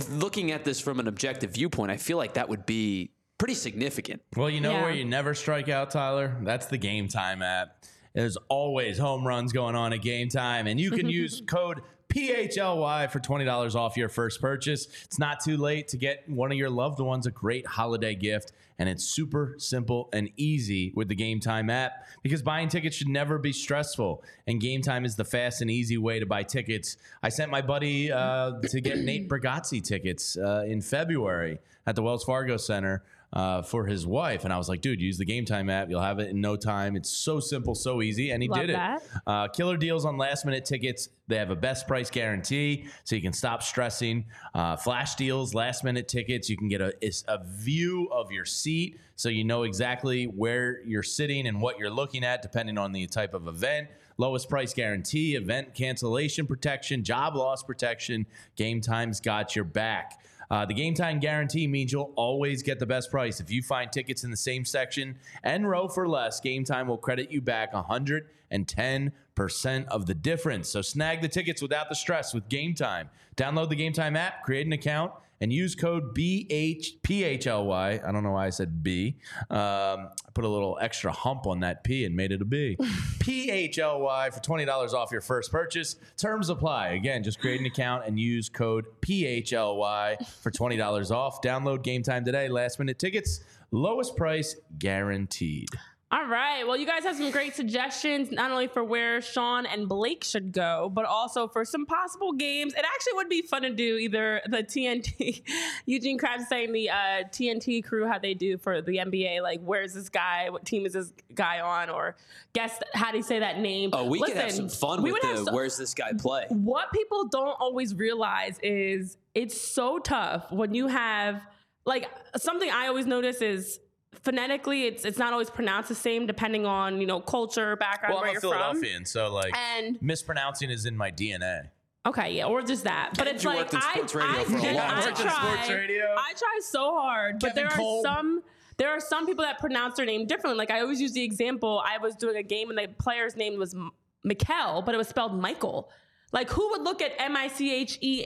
looking at this from an objective viewpoint, I feel like that would be pretty significant. Well, you know Yeah. where you never strike out, Tyler? That's the Game Time app. There's always home runs going on at Game Time, and you can use code PHLY for $20 off your first purchase. It's not too late to get one of your loved ones a great holiday gift, and it's super simple and easy with the Game Time app because buying tickets should never be stressful, and Game Time is the fast and easy way to buy tickets. I sent my buddy uh, to get Nate Bargatze tickets uh, in February at the Wells Fargo Center uh, for his wife. And I was like, dude, use the Game Time app. You'll have it in no time. It's so simple, so easy. And he Love did that. it. Uh, killer deals on last minute tickets. They have a best price guarantee, so you can stop stressing. Uh, flash deals, last minute tickets. You can get a, a view of your seat so you know exactly where you're sitting and what you're looking at, depending on the type of event. Lowest price guarantee, event cancellation protection, job loss protection. Game Time's got your back. Uh, the game time guarantee means you'll always get the best price. If you find tickets in the same section and row for less, game time will credit you back 110% of the difference. So snag the tickets without the stress with game time. Download the game time app, create an account, and use code BHPHLY. I don't know why I said B. Um, I put a little extra hump on that P and made it a B. PHLY for $20 off your first purchase. Terms apply. Again, just create an account and use code PHLY for $20 off. Download game time today. Last minute tickets, lowest price guaranteed. All right. Well, you guys have some great suggestions, not only for where Sean and Blake should go, but also for some possible games. It actually would be fun to do either the TNT, Eugene Krabs saying the uh, TNT crew, how they do for the NBA, like where's this guy? What team is this guy on? Or guess how do you say that name? Oh, we could have some fun with the where's this guy play? what people don't always realize is it's so tough when you have like something I always notice is phonetically it's it's not always pronounced the same depending on you know culture background Well, where I'm a you're from Philadelphian, so like and mispronouncing is in my DNA. okay yeah or just that but it's you like worked in I sports radio I, for a gen- long I time. Worked in try. I try so hard but Kevin there Cole. are some there are some people that pronounce their name differently like I always use the example I was doing a game and the player's name was M- Mikel but it was spelled Michael like who would look at M I C H E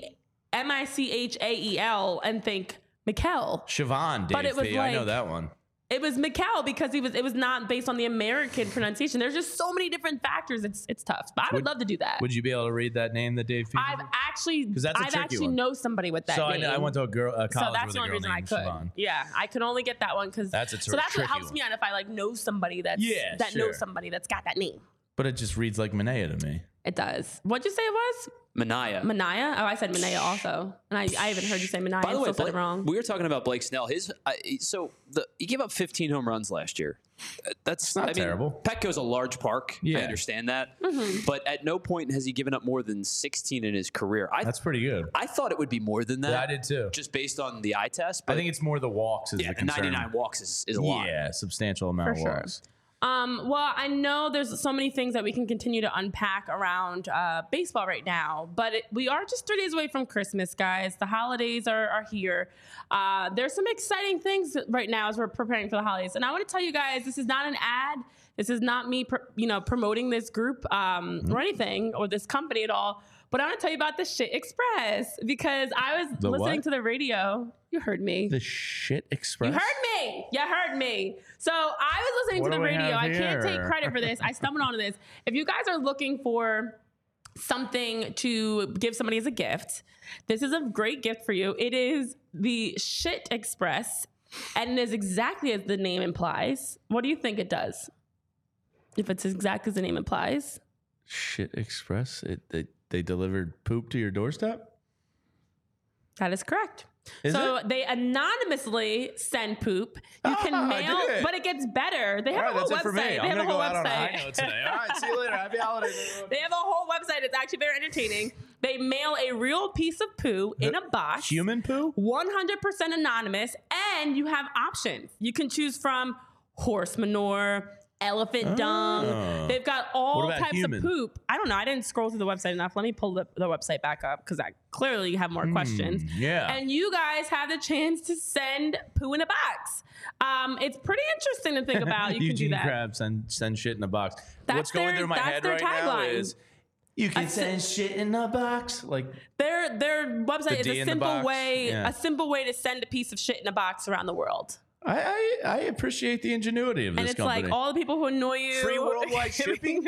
M I C H A E L and think Mikel Siobhan, Dave But it was P. I know that one. It was Mikel because he was. It was not based on the American pronunciation. There's just so many different factors. It's it's tough. But I would, Would- love to do that. Would you be able to read that name that Dave? I've actually, 'Cause that's a I've tricky actually one. know somebody with that so I, know, I went to a girl a college so that's with the a only girl reason I could. Siobhan. Yeah, I could only get that one because That's a tr- so that's what helps one. me out if I like know somebody that's Yeah, that sure. knows somebody that's got that name. But it just reads like Manea to me. It does. What'd you say it was? Manaya. Manaya? Oh, I said Manaya also, and I, I even heard you say Manaya. By the I way, said Blake- it wrong. we were talking about Blake Snell. His I, so the he gave up 15 home runs last year. Uh, That's not I mean, terrible. Petco's a large park. Yeah. I understand that, Mm-hmm. but at no point has he given up more than 16 in his career. I That's pretty good. I thought it would be more than that. Yeah, I did too. just based on the eye test. But I think it's more the walks is yeah, the concern. 99 walks is, is a lot. Yeah, substantial amount For of sure. Um, well, I know there's so many things that we can continue to unpack around uh, baseball right now, but it, we are just three days away from Christmas, guys. The holidays are, are here. Uh, there's some exciting things right now as we're preparing for the holidays, and I want to tell you guys, this is not an ad. This is not me, pr- you know, promoting this group um, or anything or this company at all. But I want to tell you about the Shit Express because I was The listening what? to the radio. You heard me. The shit express. You heard me. You heard me. So I was listening What to the radio. I can't take credit for this. I stumbled onto this. If you guys are looking for something to give somebody as a gift, this is a great gift for you. It is the Shit Express, and it is exactly as the name implies. What do you think it does? If it's exact as the name implies, Shit Express. It, they they delivered poop to your doorstep. that is correct. Is so it? they anonymously send poop. You can mail, it. but it gets better. They have right, a whole that's it for website. They I'm have a whole a website. high note today. All right, see you later. Happy holidays. They have a whole website. It's actually very entertaining. They mail a real piece of poo in a box. Human poo. 100% anonymous, and you have options. You can choose from horse manure, elephant dung. They've got all Oh. Types human? of poop. I don't know. I didn't scroll through the website enough. Let me pull the, the website back up because I clearly have more questions. Hmm, yeah. And you guys have the chance to send poo in a box. Um, it's pretty interesting to think about. You can do that. Krabs send send shit in a box. That's What's going through my head their right now is you can send shit in a box. Like Their their website The is a simple way Yeah. a simple way to send a piece of shit in a box around the world. I I, I appreciate the ingenuity of this And it's company. like all the people who annoy you. Free worldwide shipping?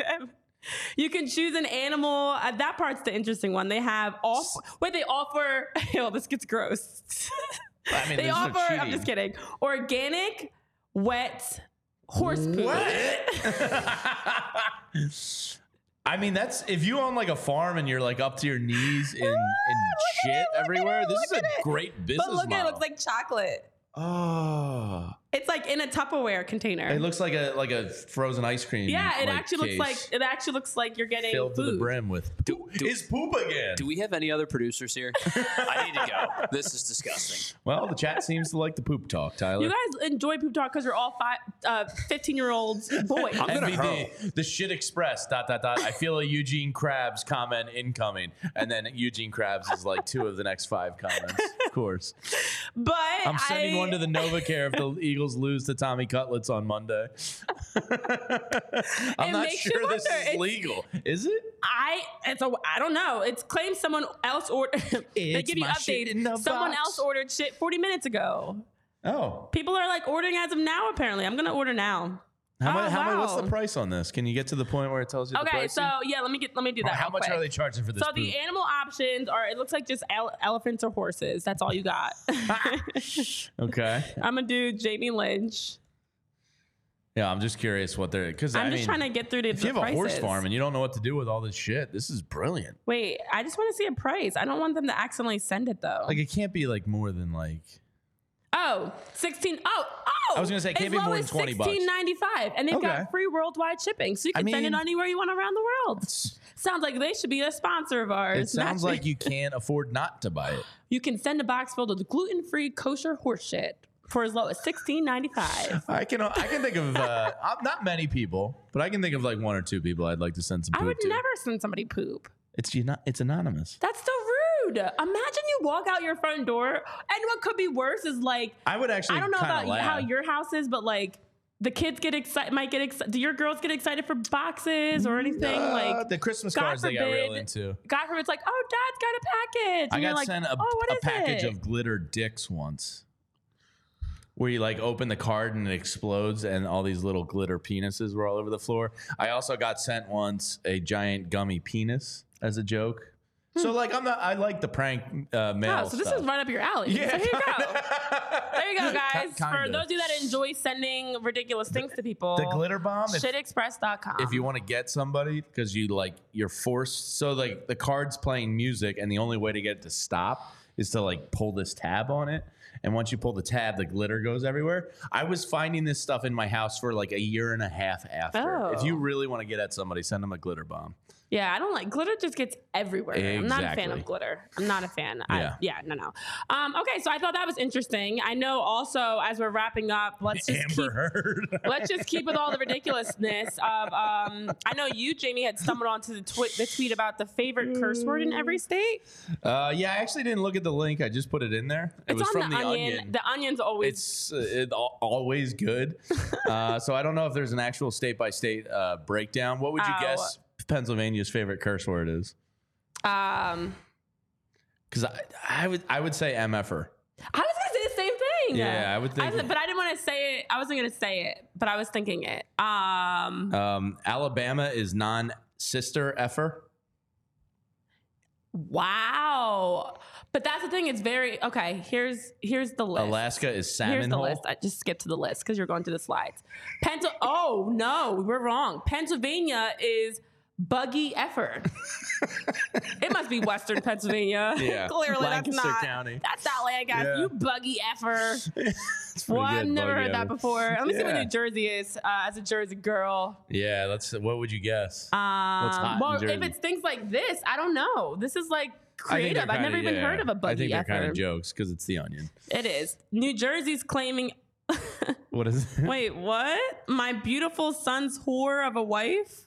You can choose an animal. Uh, that part's the interesting one. They have off. Wait, they offer. Oh, this gets gross. I mean, they there's no offer. I'm just kidding. Organic, wet horse poop. I mean, that's if you own like a farm and you're like up to your knees in, in shit it, everywhere. it, this is a it. great business But look, at it looks like chocolate. Oh, It's like in a Tupperware container. it looks like a like a frozen ice cream. yeah, it like, actually case looks like it actually looks like you're getting filled to the brim with. Do- do- is poop again? Do we have any other producers here? I need to go. This is disgusting. well, the chat seems to like the poop talk, Tyler. You guys enjoy poop talk because you're all five, uh, 15 year olds boys. I'm gonna MVD, the shit express dot dot dot. I feel a Eugene Krabs comment incoming, and then Eugene Krabs is like two of the next five comments. Of course, but I'm sending I, one to the NovaCare if the Eagles lose to Tommy Cutlets on Monday. I'm It not makes you sure this wonder. is It's- legal. Is it? I it's a I don't know. It's claimed someone else ordered. they It's give you my shit in updates. Someone box. else ordered shit 40 minutes ago. Oh, People are like ordering as of now. Apparently, I'm gonna order now. How Oh, much? How much? What's the price on this? Can you get to the point where it tells you? the Okay, so yeah, let me get let me do that. how much quick. are they charging for this? So the animal options are. It looks like just ele- elephants or horses. That's all you got. okay. I'm gonna do Jamie Lynch. Yeah, I'm just curious what they're because I'm I just mean, trying to get through to If you have a horse farm and you don't know what to do with all this shit, this is brilliant. Wait, I just want to see a price. I don't want them to accidentally send it though. Like it can't be like more than like oh, 16. Oh, oh. I was gonna say, it can't be more than 20 bucks. 16.95, and they've Okay. got free worldwide shipping, so you I can send it anywhere you want around the world. Sounds like they should be a sponsor of ours. it sounds like you can't afford not to buy it. you can send a box filled with gluten-free kosher horse shit for as low as 16.95. I can I can think of uh, not many people, but I can think of like one or two people I'd like to send some I would to. never send somebody poop. It's you not it's anonymous. That's so rude. Imagine you walk out your front door, and what could be worse is like I would actually. I don't know about laugh. how your house is, but like the kids get excited, might get excited. Do your girls get excited for boxes or anything? Uh, like, the Christmas God cards they got real forbid- into. God forbid, it's like, oh, dad's got a package. I And you're got like, sent a, oh, a package it? of glitter dicks once. Where you like open the card and it explodes, and all these little glitter penises were all over the floor. I also got sent once a giant gummy penis as a joke. So like I'm not. I like the prank uh, mail. Hmm. Oh, so this stuff. is right up your alley. Yeah, So here you go. There you go, guys. For those of you that enjoy sending ridiculous things to people, the glitter bomb. If, shitexpress.com. if you want to get somebody because you like you're forced. So like the card's playing music, and the only way to get it to stop is to like pull this tab on it. And once you pull the tab, the glitter goes everywhere. I was finding this stuff in my house for like a year and a half after. Oh. If you Oh. really want to get at somebody, send them a glitter bomb. Yeah, I don't like glitter. Just gets everywhere. I'm not a fan of glitter. I'm not a fan. I, Yeah. yeah, no, no. Um, okay, so I thought that was interesting. I know. Also, as we're wrapping up, let's just Amber keep Heard. let's just keep with all the ridiculousness of. Um, I know you, Jamie, had stumbled onto the, twi- the tweet about the favorite curse word in every state. uh, yeah, I actually didn't look at the link. I just put it in there. It It's was on from the, the, onion. The onion's always. it's uh, it, always good. uh, so I don't know if there's an actual state by state uh, breakdown. What would you Oh. guess Pennsylvania's favorite curse word is? um, Because I, I would I would say mf'er. I was gonna say the same thing. Yeah, I would think- but I didn't want to say it. I wasn't gonna say it, but I was thinking it. Um, Um, Alabama is non-sister effer. wow. But that's the thing. It's very okay. Here's here's the list. Alaska is Here's salmon the hole. list. I just skipped to the list because you're going to the slides. Pensil. Oh no, we're wrong. Pennsylvania is buggy effort. it must be Western Pennsylvania. Yeah. clearly Lancaster that's not. County. That's not Lancaster. Yeah. You buggy effort. Well, I've never heard that before. Let me see what New Jersey is uh, as a Jersey girl. Yeah, that's what would you guess? Um, well, if it's things like this, I don't know. This is like creative. I've never even heard of a buggy I think they're effort. kind of jokes because it's the onion. It is. New Jersey's claiming. What is it? Wait, what? My beautiful son's whore of a wife?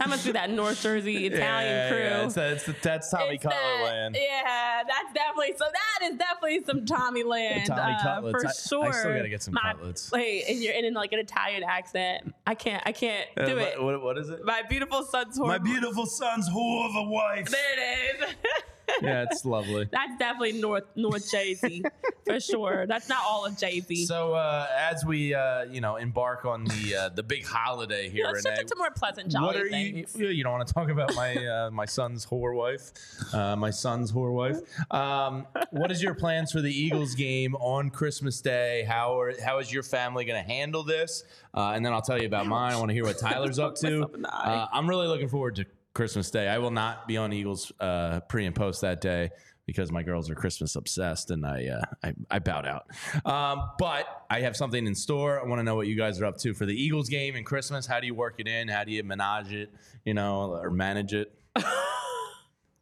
That must be that North Jersey Italian crew. Yeah, it's, it's, that's Tommy It's Cutler Yeah, that's definitely so. That is definitely some Tommy land Tommy uh, cutlets. for I- I sure. still gotta get some My- cutlets. Wait, and you're in like an Italian accent. I can't. I can't Uh, do what- it. What, what is it? My beautiful son's whore. My beautiful son's whore of a wife. There it is. yeah, it's lovely. That's definitely North North Jay Z for sure. That's not all of Jay Z. So uh, as we uh, you know embark on the uh, the big holiday here, Let's Renee, shift it to more pleasant, jolly what are you? things. You don't want to talk about my uh, my son's whore wife, uh, my son's whore wife. Um, what is your plans for the Eagles game on Christmas Day? How are how is your family going to handle this? Uh, and then I'll tell you about mine. I want to hear what Tyler's up to. Myself in the eye. Uh, I'm really looking forward to Christmas Day. I will not be on Eagles uh, pre and post that day because my girls are Christmas obsessed, and I uh, I, I bowed out. Um, but I have something in store. I want to know what you guys are up to for the Eagles game and Christmas. How do you work it in? How do you menage it? You know, or manage it?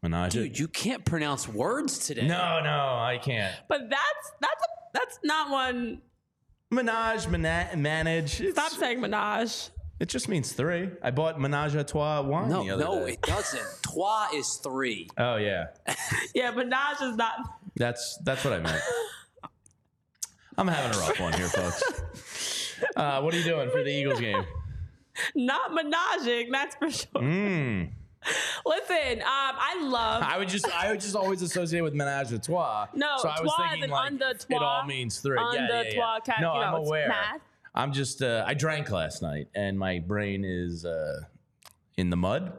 Menage it? Dude, you can't pronounce words today. No, no, I can't. But that's that's a, that's not one. Menage, mana- manage. It's- Stop saying menage. It just means three. I bought Menage a Trois wine No, the other no, day. it doesn't. Trois is three. Oh yeah, Yeah, menage is not. that's that's what I meant. I'm having a rough one here, folks. Uh, what are you doing for the Eagles game? Not menaging, that's for sure. Mm. Listen, um, I love I would just I would just always associate with menage a trois. No, so I was trois thinking like on the it all means three. on yeah, the yeah, yeah. trois cat- no, you I'm know, it's aware. math. I'm just uh, I drank last night and my brain is uh, in the mud.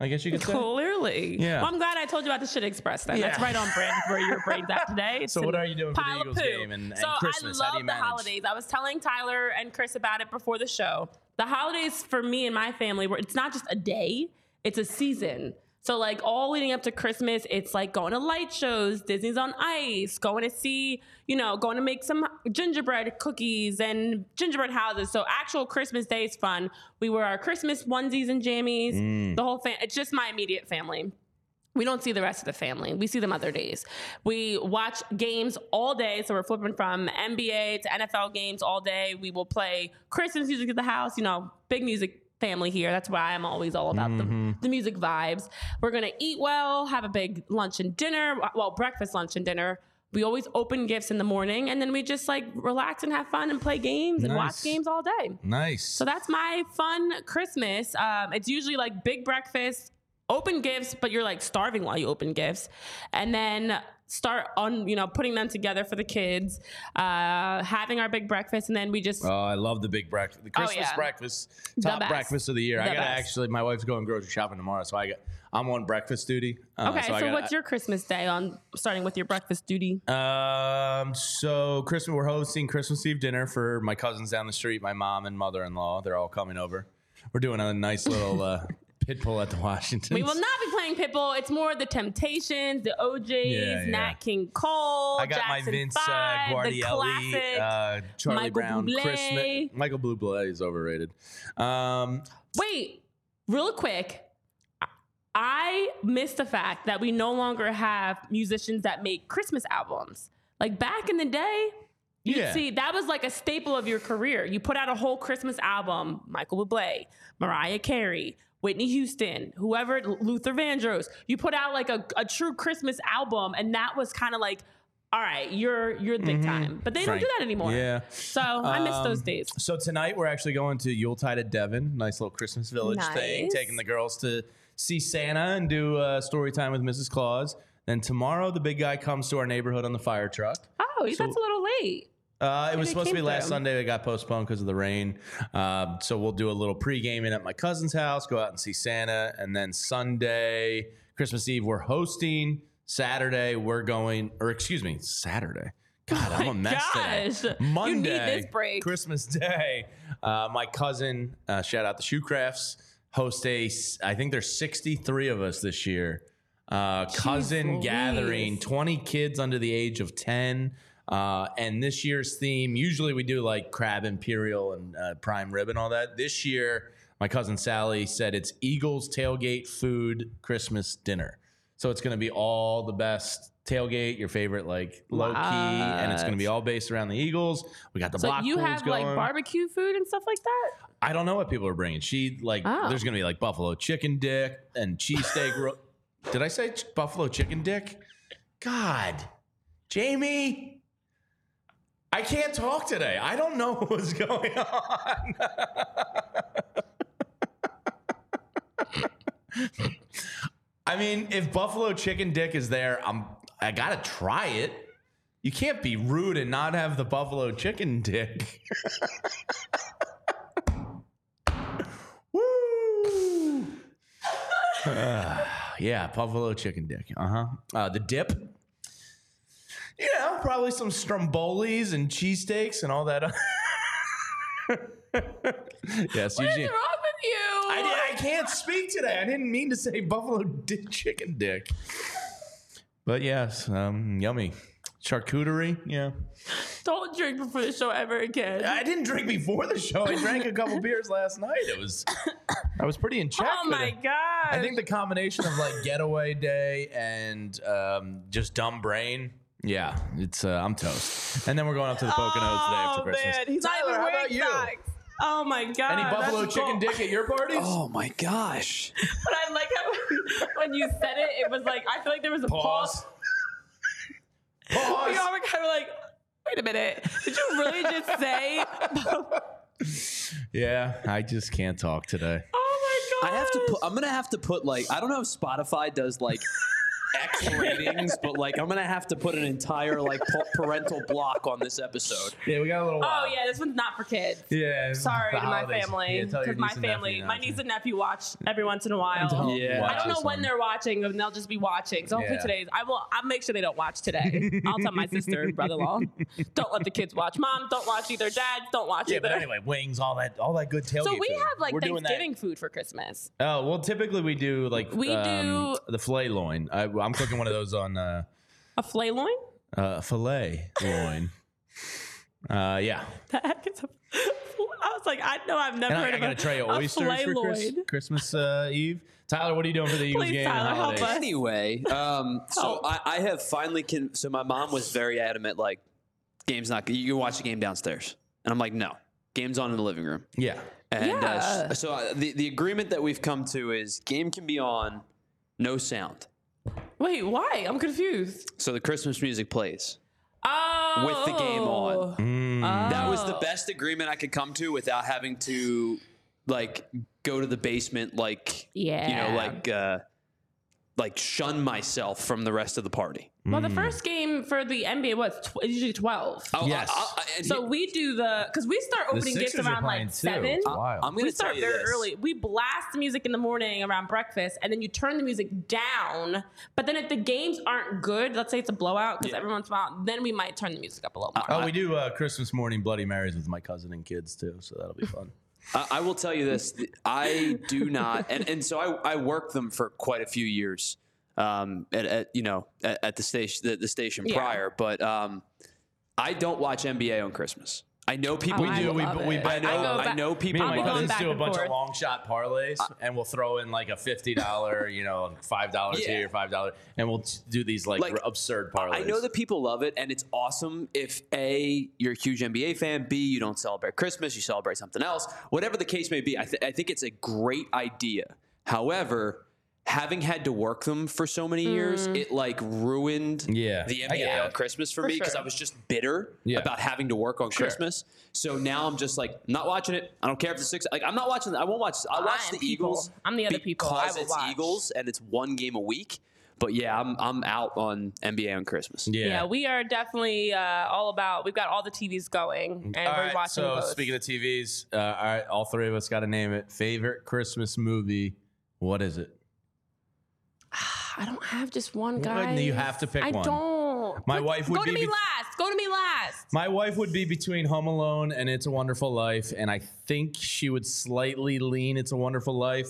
I guess you could say. clearly. Yeah. Well, I'm glad I told you about the shit express then. That's right on brand where your brain's at today. So what are you doing for the Eagles poo. game and- and so Christmas? I love the holidays. I was telling Tyler and Chris about it before the show. The holidays for me and my family were it's not just a day, it's a season. So like all leading up to Christmas, it's like going to light shows, Disney's on Ice, going to see, you know, going to make some gingerbread cookies and gingerbread houses. So actual Christmas Day is fun. We wear our Christmas onesies and jammies. Mm. The whole fam. It's just my immediate family. We don't see the rest of the family. We see them other days. We watch games all day. So we're flipping from NBA to NFL games all day. We will play Christmas music at the house, you know, big music family here. That's why I'm always all about the, the music vibes. We're going to eat well, have a big lunch and dinner. Well, breakfast, lunch, and dinner. We always open gifts in the morning and then we just like relax and have fun and play games and watch games all day. Nice. So that's my fun Christmas. Um, it's usually like big breakfast, open gifts, but you're like starving while you open gifts, and then start on you know putting them together for the kids, uh, having our big breakfast, and then we just Oh, I love the big breakfast. The Christmas yeah. breakfast, The top breakfast of the year. I gotta best. actually. My wife's going grocery shopping tomorrow, so I got. I'm on breakfast duty. Uh, okay. So, I gotta- what's your Christmas day on starting with your breakfast duty? Um. So Christmas, we're hosting Christmas Eve dinner for my cousins down the street. My mom and mother-in-law. They're all coming over. We're doing a nice little uh, pit pull at the Washington. We will not be playing Pitbull. It's more the Temptations, the OJs, Yeah, yeah. Nat King Cole. I got Jackson my Vince uh, Five, the Guaraldi, classic. uh, Charlie Michael Brown, Bublé. Christmas. Michael Bublé is overrated. Um, Wait, real quick. I missed the fact that we no longer have musicians that make Christmas albums. Like back in the day, you Yeah. see that was like a staple of your career. You put out a whole Christmas album, Michael Bublé, Mariah Carey, Whitney Houston, whoever, Luther Vandross. You put out like a, a true Christmas album, and that was kind of like, all right, you're you're the big time. But they Frank. don't do that anymore. Yeah. So I miss those Um, days. So tonight we're actually going to Yuletide at Devon, nice little Christmas village thing, taking the girls to see Santa and do uh, story time with Mrs. Claus. Then tomorrow the big guy comes to our neighborhood on the fire truck. Oh, Oh, that's a little late. Uh, it was supposed to be last through. Sunday. It got postponed because of the rain. Um, so we'll do a little pre-gaming at my cousin's house, go out and see Santa, and then Sunday, Christmas Eve, we're hosting. Saturday, we're going, or excuse me, Saturday. God, I'm a mess gosh. today. You need Monday, this break. Christmas Day. Uh, my cousin, uh, shout out the Shoe Crafts, host a. I think there's 63 of us this year. Uh, cousin Louise. gathering, 20 kids under the age of 10. Uh, and this year's theme, usually we do like crab imperial and uh, prime rib and all that. This year, my cousin Sally said it's Eagles tailgate food Christmas dinner. So it's going to be all the best tailgate, your favorite like low key, and it's going to be all based around the Eagles. We got the So block you pools have going. like barbecue food and stuff like that? I don't know what people are bringing. She like Oh. there's going to be like buffalo chicken dick and cheesesteak. ro- Did I say ch- buffalo chicken dick? God, Jamie. I can't talk today. I don't know what's going on. I mean, if buffalo chicken dick is there, I'm I gotta try it. You can't be rude and not have the buffalo chicken dick. Woo! Ah, yeah, buffalo chicken dick. Uh-huh. Uh The dip. You know, probably some strombolis and cheesesteaks and all that. yes, What's Eugene. wrong with you? I, di- I can't speak today. I didn't mean to say buffalo dick chicken dick. But yes, um, yummy. Charcuterie, yeah. Don't drink before the show ever again. I didn't drink before the show. I drank a couple beers last night. It was, I was pretty in check. oh my god! I think the combination of like getaway day and um, just dumb brain. Yeah, it's uh, I'm toast. And then we're going up to the Poconos today after oh Christmas. man, he's Tyler, not even how about you? socks. Oh my god! Any that's buffalo cool. chicken dick at your parties? Oh my gosh. But I like how when you said it, it was like I feel like there was a pause. Pause. Pause. We all were kind of like, wait a minute, did you really just say? Yeah, I just can't talk today. oh my god! I have to put. I'm gonna have to put like I don't know if Spotify does like X ratings, but like I'm gonna have to put an entire like parental block on this episode. Yeah, we got a little. Oh yeah, this one's not for kids. Yeah. Sorry the to my holidays. family Yeah, because my family, my niece and nephew watch every once in a while. Don't Yeah. I don't know when one. they're watching, and they'll just be watching. So hopefully Yeah. today's. I will. I'll make sure they don't watch today. I'll tell my sister and brother-in-law, don't let the kids watch. Mom, don't watch either. Dad, don't watch Yeah, either. but anyway, wings, all that, all that good tailgate. so we food. have like We're Thanksgiving food for Christmas. Oh well, typically we do like We um, do- the fillet loin. I, I'm cooking one of those on uh, A filet loin. uh, fillet loin. Uh, yeah, The heck is a- I was like, I know I've never and I, heard I of got a, a tray of a oysters filet for Chris, loin. Christmas uh, Eve. Tyler, what are you doing for the Eagles Please, game? Tyler, help us. Anyway, um, so I, I have finally con- so my mom was very adamant like game's not you can watch the game downstairs, and I'm like no, game's on in the living room. Yeah, And uh, Yeah. s- so uh, the the agreement that we've come to is game can be on, no sound. Wait, why? I'm confused. So the Christmas music plays. Oh, With the game on. Mm. That was the Oh. best agreement I could come to without having to like go to the basement like yeah, you know like uh like shun myself from the rest of the party. Well, Mm. the first game for the NBA was tw- usually twelve. I'll- Yes. I'll- I'll- So we do the because we start opening gifts around like too. seven. It's. I'm going We to tell start very this. early. We blast the music in the morning around breakfast, and then you turn the music down. But then if the games aren't good, let's say it's a blowout, because Yeah. everyone's out, then we might turn the music up a little more. Oh, we do uh, Christmas morning Bloody Marys with my cousin and kids too, so that'll be fun. I, I will tell you this: I do not, and, and so I, I worked them for quite a few years um, at, at you know at, at the station the, the station Yeah. prior, but um, I don't watch NBA on Christmas. I know people Oh, I do. we- love we it. bet- I know. I go I, back- know Me people. and I'll my cousins do a bunch forth. of long shot parlays, uh, and we'll throw in like a fifty dollar, you know, five dollars Yeah. here, five dollars, and we'll do these like, Like, absurd parlays. I know that people love it, and it's awesome if A, you're a huge NBA fan, B, you don't celebrate Christmas, you celebrate something else. Whatever the case may be, I, th- I think it's a great idea. However, having had to work them for so many years, it like ruined Yeah, the NBA on. Christmas for, For me because sure. I was just bitter Yeah. about having to work on Sure. Christmas. So now I'm just like not watching it. I don't care if the six. Like I'm not watching. I won't watch. I'll watch I the people. Eagles. I'm the other people. Because it's watch. Eagles and it's one game a week. But yeah, I'm I'm out on NBA on Christmas. Yeah. Yeah, we are definitely uh, all about. We've got all the TVs going, and All we're right, watching so both. speaking of TVs, uh, all right, all three of us got to name it. Favorite Christmas movie? What is it? I don't have just one guy. you have to pick I one. don't. My Go- wife would go to me bet- last. Go to me last. My wife would be between Home Alone and It's a Wonderful Life, and I think she would slightly lean It's a Wonderful Life,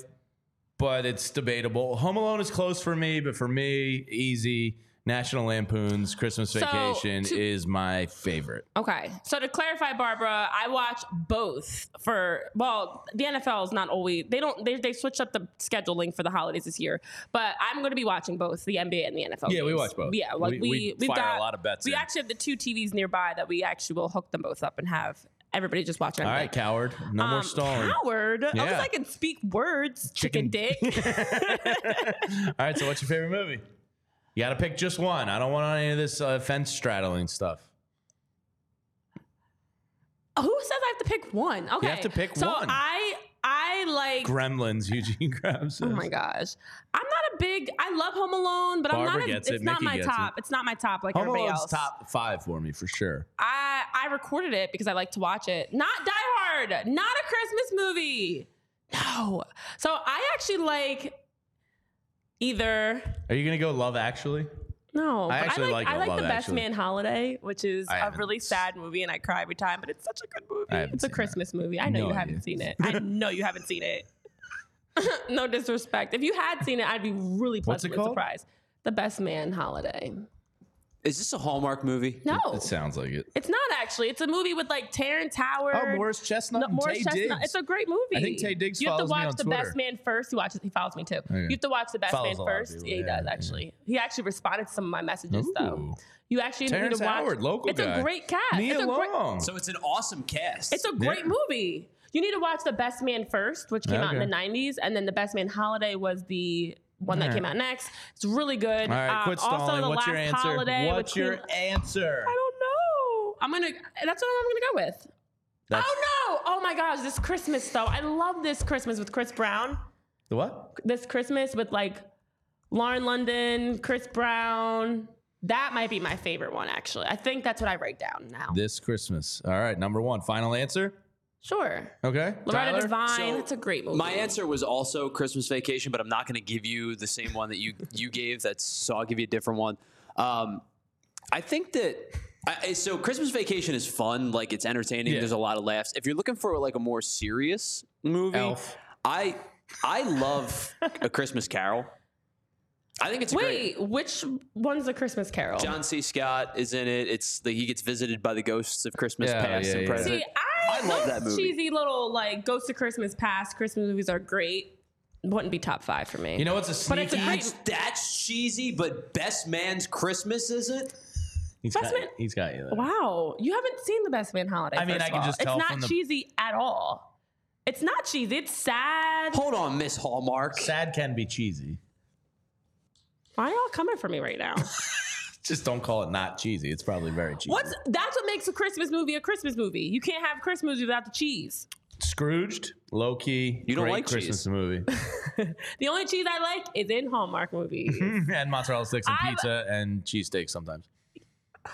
but it's debatable. Home Alone is close for me, but for me, easy. National Lampoon's Christmas So, Vacation to- is my favorite. Okay, so to clarify, Barbara, I watch both for well, the NFL is not always they don't they they switched up the scheduling for the holidays this year, but I'm going to be watching both the NBA and the NFL. Yeah, we watch both. Yeah, like We- we, we have fire a lot of bets We in. actually have the two TVs nearby that we actually will hook them both up and have everybody just watch. All right, coward. No more Um, stalling. Howard, I Yeah. was I can speak words, chicken, dick. All right, so what's your favorite movie? You got to pick just one. I don't want any of this uh, fence straddling stuff. Who says I have to pick one? Okay, you have to pick so one. I I like. Gremlins, Eugene Krabs. Oh my gosh, I'm not a big. I love Home Alone, but I'm not. A, gets it's it, not Mickey my top. it. It's not my top like Home everybody Alone's else. top five for me for sure. I I recorded it because I like to watch it. Not Die Hard. Not a Christmas movie. No. So I actually like either. Are you gonna go Love Actually? No, I actually I like, like I like the Best Actually. Man Holiday, which is a really sad movie, and I cry every time. But it's such a good movie. It's a seen that. Christmas movie. I know No you idea. haven't seen it. I know you haven't seen it. no disrespect. If you had seen it, I'd be really pleasantly surprised. The Best Man Holiday. Is this a Hallmark movie? No, It sounds like it. it's not actually. It's a movie with like Terrence Howard. Oh, Morris Chestnut No, Morris Taye Chestnut. Diggs. It's a great movie. I think Taye Diggs You have to follows me watch the Twitter. Best Man first. He watches. He follows me too. Oh, you have to watch the Best Follows Man a lot of first. people, Yeah, he yeah, does yeah. actually. He actually responded to some of my messages Ooh. though. You actually Terrence need to watch. Howard, local it's guy. a great cast. Nia it's a great. Long. So it's an awesome cast. It's a great Yeah. movie. You need to watch The Best Man first, which came out in the '90s, and then The Best Man Holiday was the one that came out next. It's really good. All right, Um, also, stalling. The What's your Last answer? Holiday What's your answer? I don't know. I'm gonna. That's what I'm gonna go with. That's Oh no! Oh my gosh, this Christmas though. I love this Christmas with Chris Brown. the what? This Christmas with like Lauren London, Chris Brown. That might be my favorite one actually. I think that's what I write down now. This Christmas. All right, number one. Final answer. Sure. Okay. Loretta Tyler? Devine. So, it's a great movie. My answer was also Christmas Vacation, but I'm not going to give you the same one that you you gave. That's so I'll give you a different one. Um, I think that I, so Christmas Vacation is fun, like it's entertaining. Yeah. There's a lot of laughs. If you're looking for like a more serious movie, Elf. I I love a Christmas Carol. I think it's a great. Wait, which one's the Christmas Carol? John C. Scott is in it. It's the, he gets visited by the ghosts of Christmas Yeah, past yeah, and yeah. present. See, I, I love those that movie. cheesy little like Ghost of Christmas Past Christmas movies are great. Wouldn't be top five for me. You know what's a But it's a great- That's, that's cheesy, but Best Man's Christmas isn't. he's, Best got, Man- he's got you. There. Wow, you haven't seen the Best Man Holiday. I mean, first I can just tell it's not from the- cheesy at all. It's not cheesy. It's sad. Hold on, Miss Hallmark. Sad can be cheesy. Why are y'all coming for me right now? Just don't call it not cheesy. It's probably very cheesy. What's that's what makes a Christmas movie a Christmas movie. You can't have a Christmas movie without the cheese. Scrooged? Low key. You don't great like Christmas cheese. movie. The only cheese I like is in Hallmark movies. and mozzarella sticks and I've- pizza and cheesesteak sometimes.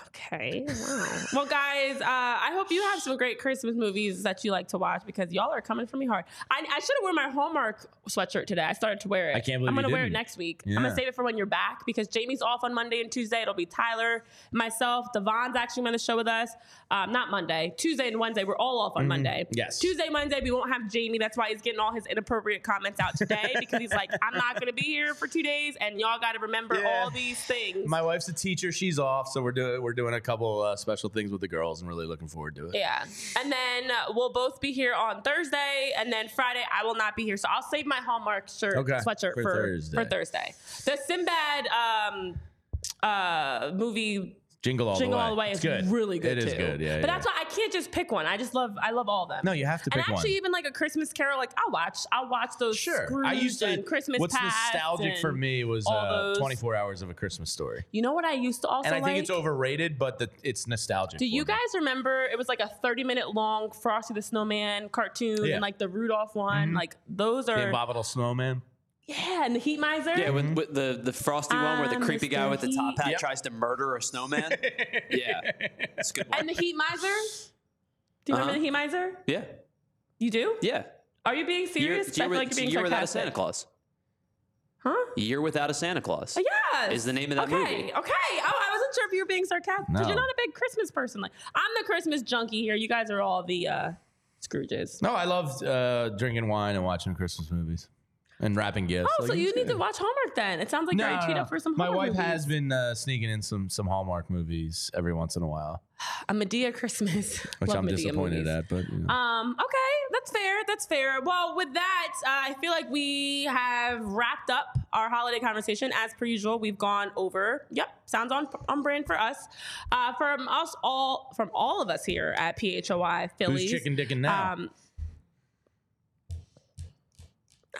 Okay. Wow. well, guys, uh, I hope you have some great Christmas movies that you like to watch because y'all are coming for me hard. I, I should have worn my Hallmark sweatshirt today. I started to wear it. I can't believe I'm gonna wear it didn't. next week. I'm gonna save it for when you're back because Jamie's off on Monday and Tuesday. It'll be Tyler, myself, Devon's actually on the show with us. Um, not Monday, Tuesday and Wednesday. We're all off on Monday. Mm-hmm. Yes. Tuesday, Monday, we won't have Jamie. That's why he's getting all his inappropriate comments out today because he's like, I'm not gonna be here for two days, and y'all got to remember Yeah. all these things. My wife's a teacher. She's off, so we're doing we're doing a couple uh, special things with the girls, and really looking forward to it. Yeah. And then uh, we'll both be here on Thursday. And then Friday, I will not be here. So I'll save my Hallmark shirt, Okay. sweatshirt For for, Thursday. for Thursday. The Sinbad um, uh, movie. Jingle all Jingle the way. All the Way is good. really good It is too. good. Yeah. but yeah. that's why I can't just pick one. I just love I love all of them. no, you have to and pick actually, one. even like a Christmas Carol, like I'll watch. I'll watch those. Sure. Scrooge I used to. and Christmas what's nostalgic for me was uh, 24 Hours of a Christmas Story, You know what I used to also and I think like? it's overrated, but the, it's nostalgic. Do you me. guys remember it was like a 30 minute long Frosty the Snowman cartoon Yeah. and like the Rudolph one? Mhm. Like those are. the Abominable Snowman? Yeah, and the Heat Miser. Yeah, with, with the the frosty one where the creepy guy with the top hat Yep. tries to murder a snowman. yeah, that's a good one. And the Heat Miser. Do you remember Uh-huh. the Heat Miser? Yeah, You do? yeah. Are you being serious? year, I feel with- like you're being year without a sarcastic. Santa Claus. Huh? Year without a Santa Claus. Yes. Is the name of that okay. movie. Okay. Oh, I wasn't sure if you were being sarcastic because you're not a big Christmas person. Like I'm the Christmas junkie here. You guys are all the uh, Scrooges. No, I loved uh, drinking wine and watching Christmas movies and wrapping gifts. Oh, Like, so you need to watch Hallmark then. It sounds like you're No, teed no, up for some My wife movies. has been uh, sneaking in some some Hallmark movies every once in a while, a Madea Christmas, which Love I'm Madea disappointed movies. at. But you know. Um, okay, that's fair. That's fair. Well, with that, uh, I feel like we have wrapped up our holiday conversation as per usual. We've gone over. Yep, sounds on on brand for us. Uh, from us all, from all of us here at PHLY Phillies. Who's chicken dicking now? Um,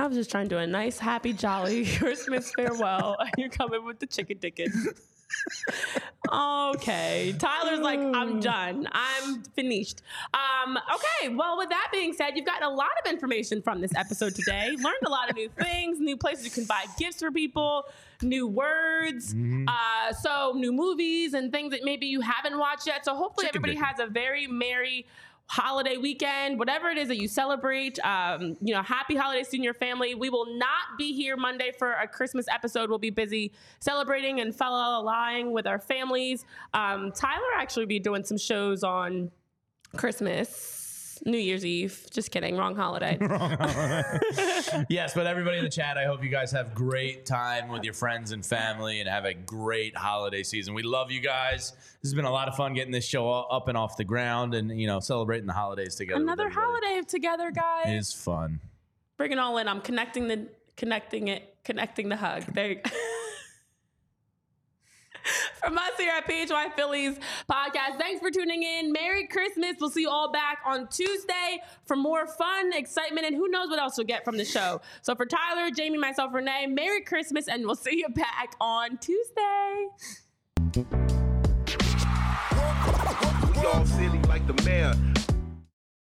I was just trying to do a nice, happy, jolly Christmas farewell. You're coming with the chicken ticket. okay. Tyler's like, I'm done. I'm finished. Um, okay. Well, with that being said, you've gotten a lot of information from this episode today. Learned a lot of new things, new places you can buy gifts for people, new words, uh, so new movies and things that maybe you haven't watched yet. So hopefully Chicken everybody dick. has a very merry holiday weekend, whatever it is that you celebrate. Um, you know, happy holidays to your family. We will not be here Monday for a Christmas episode. We'll be busy celebrating and fellow lying with our families. Um, Tyler actually be doing some shows on Christmas. New Year's Eve. Just kidding. Wrong holiday. yes, but everybody in the chat, I hope you guys have great time with your friends and family and have a great holiday season. We love you guys. This has been a lot of fun getting this show up and off the ground and you know celebrating the holidays together. Another holiday together, guys. It is fun. Bring it all in. I'm connecting the connecting it, connecting the hug. There you go. From us here at PHLY Phillies podcast, thanks for tuning in. Merry Christmas. We'll see you all back on Tuesday for more fun, excitement, and who knows what else you'll get from the show. So for Tyler, Jamie, myself, Renee, Merry Christmas, and we'll see you back on Tuesday. We all silly like the mayor.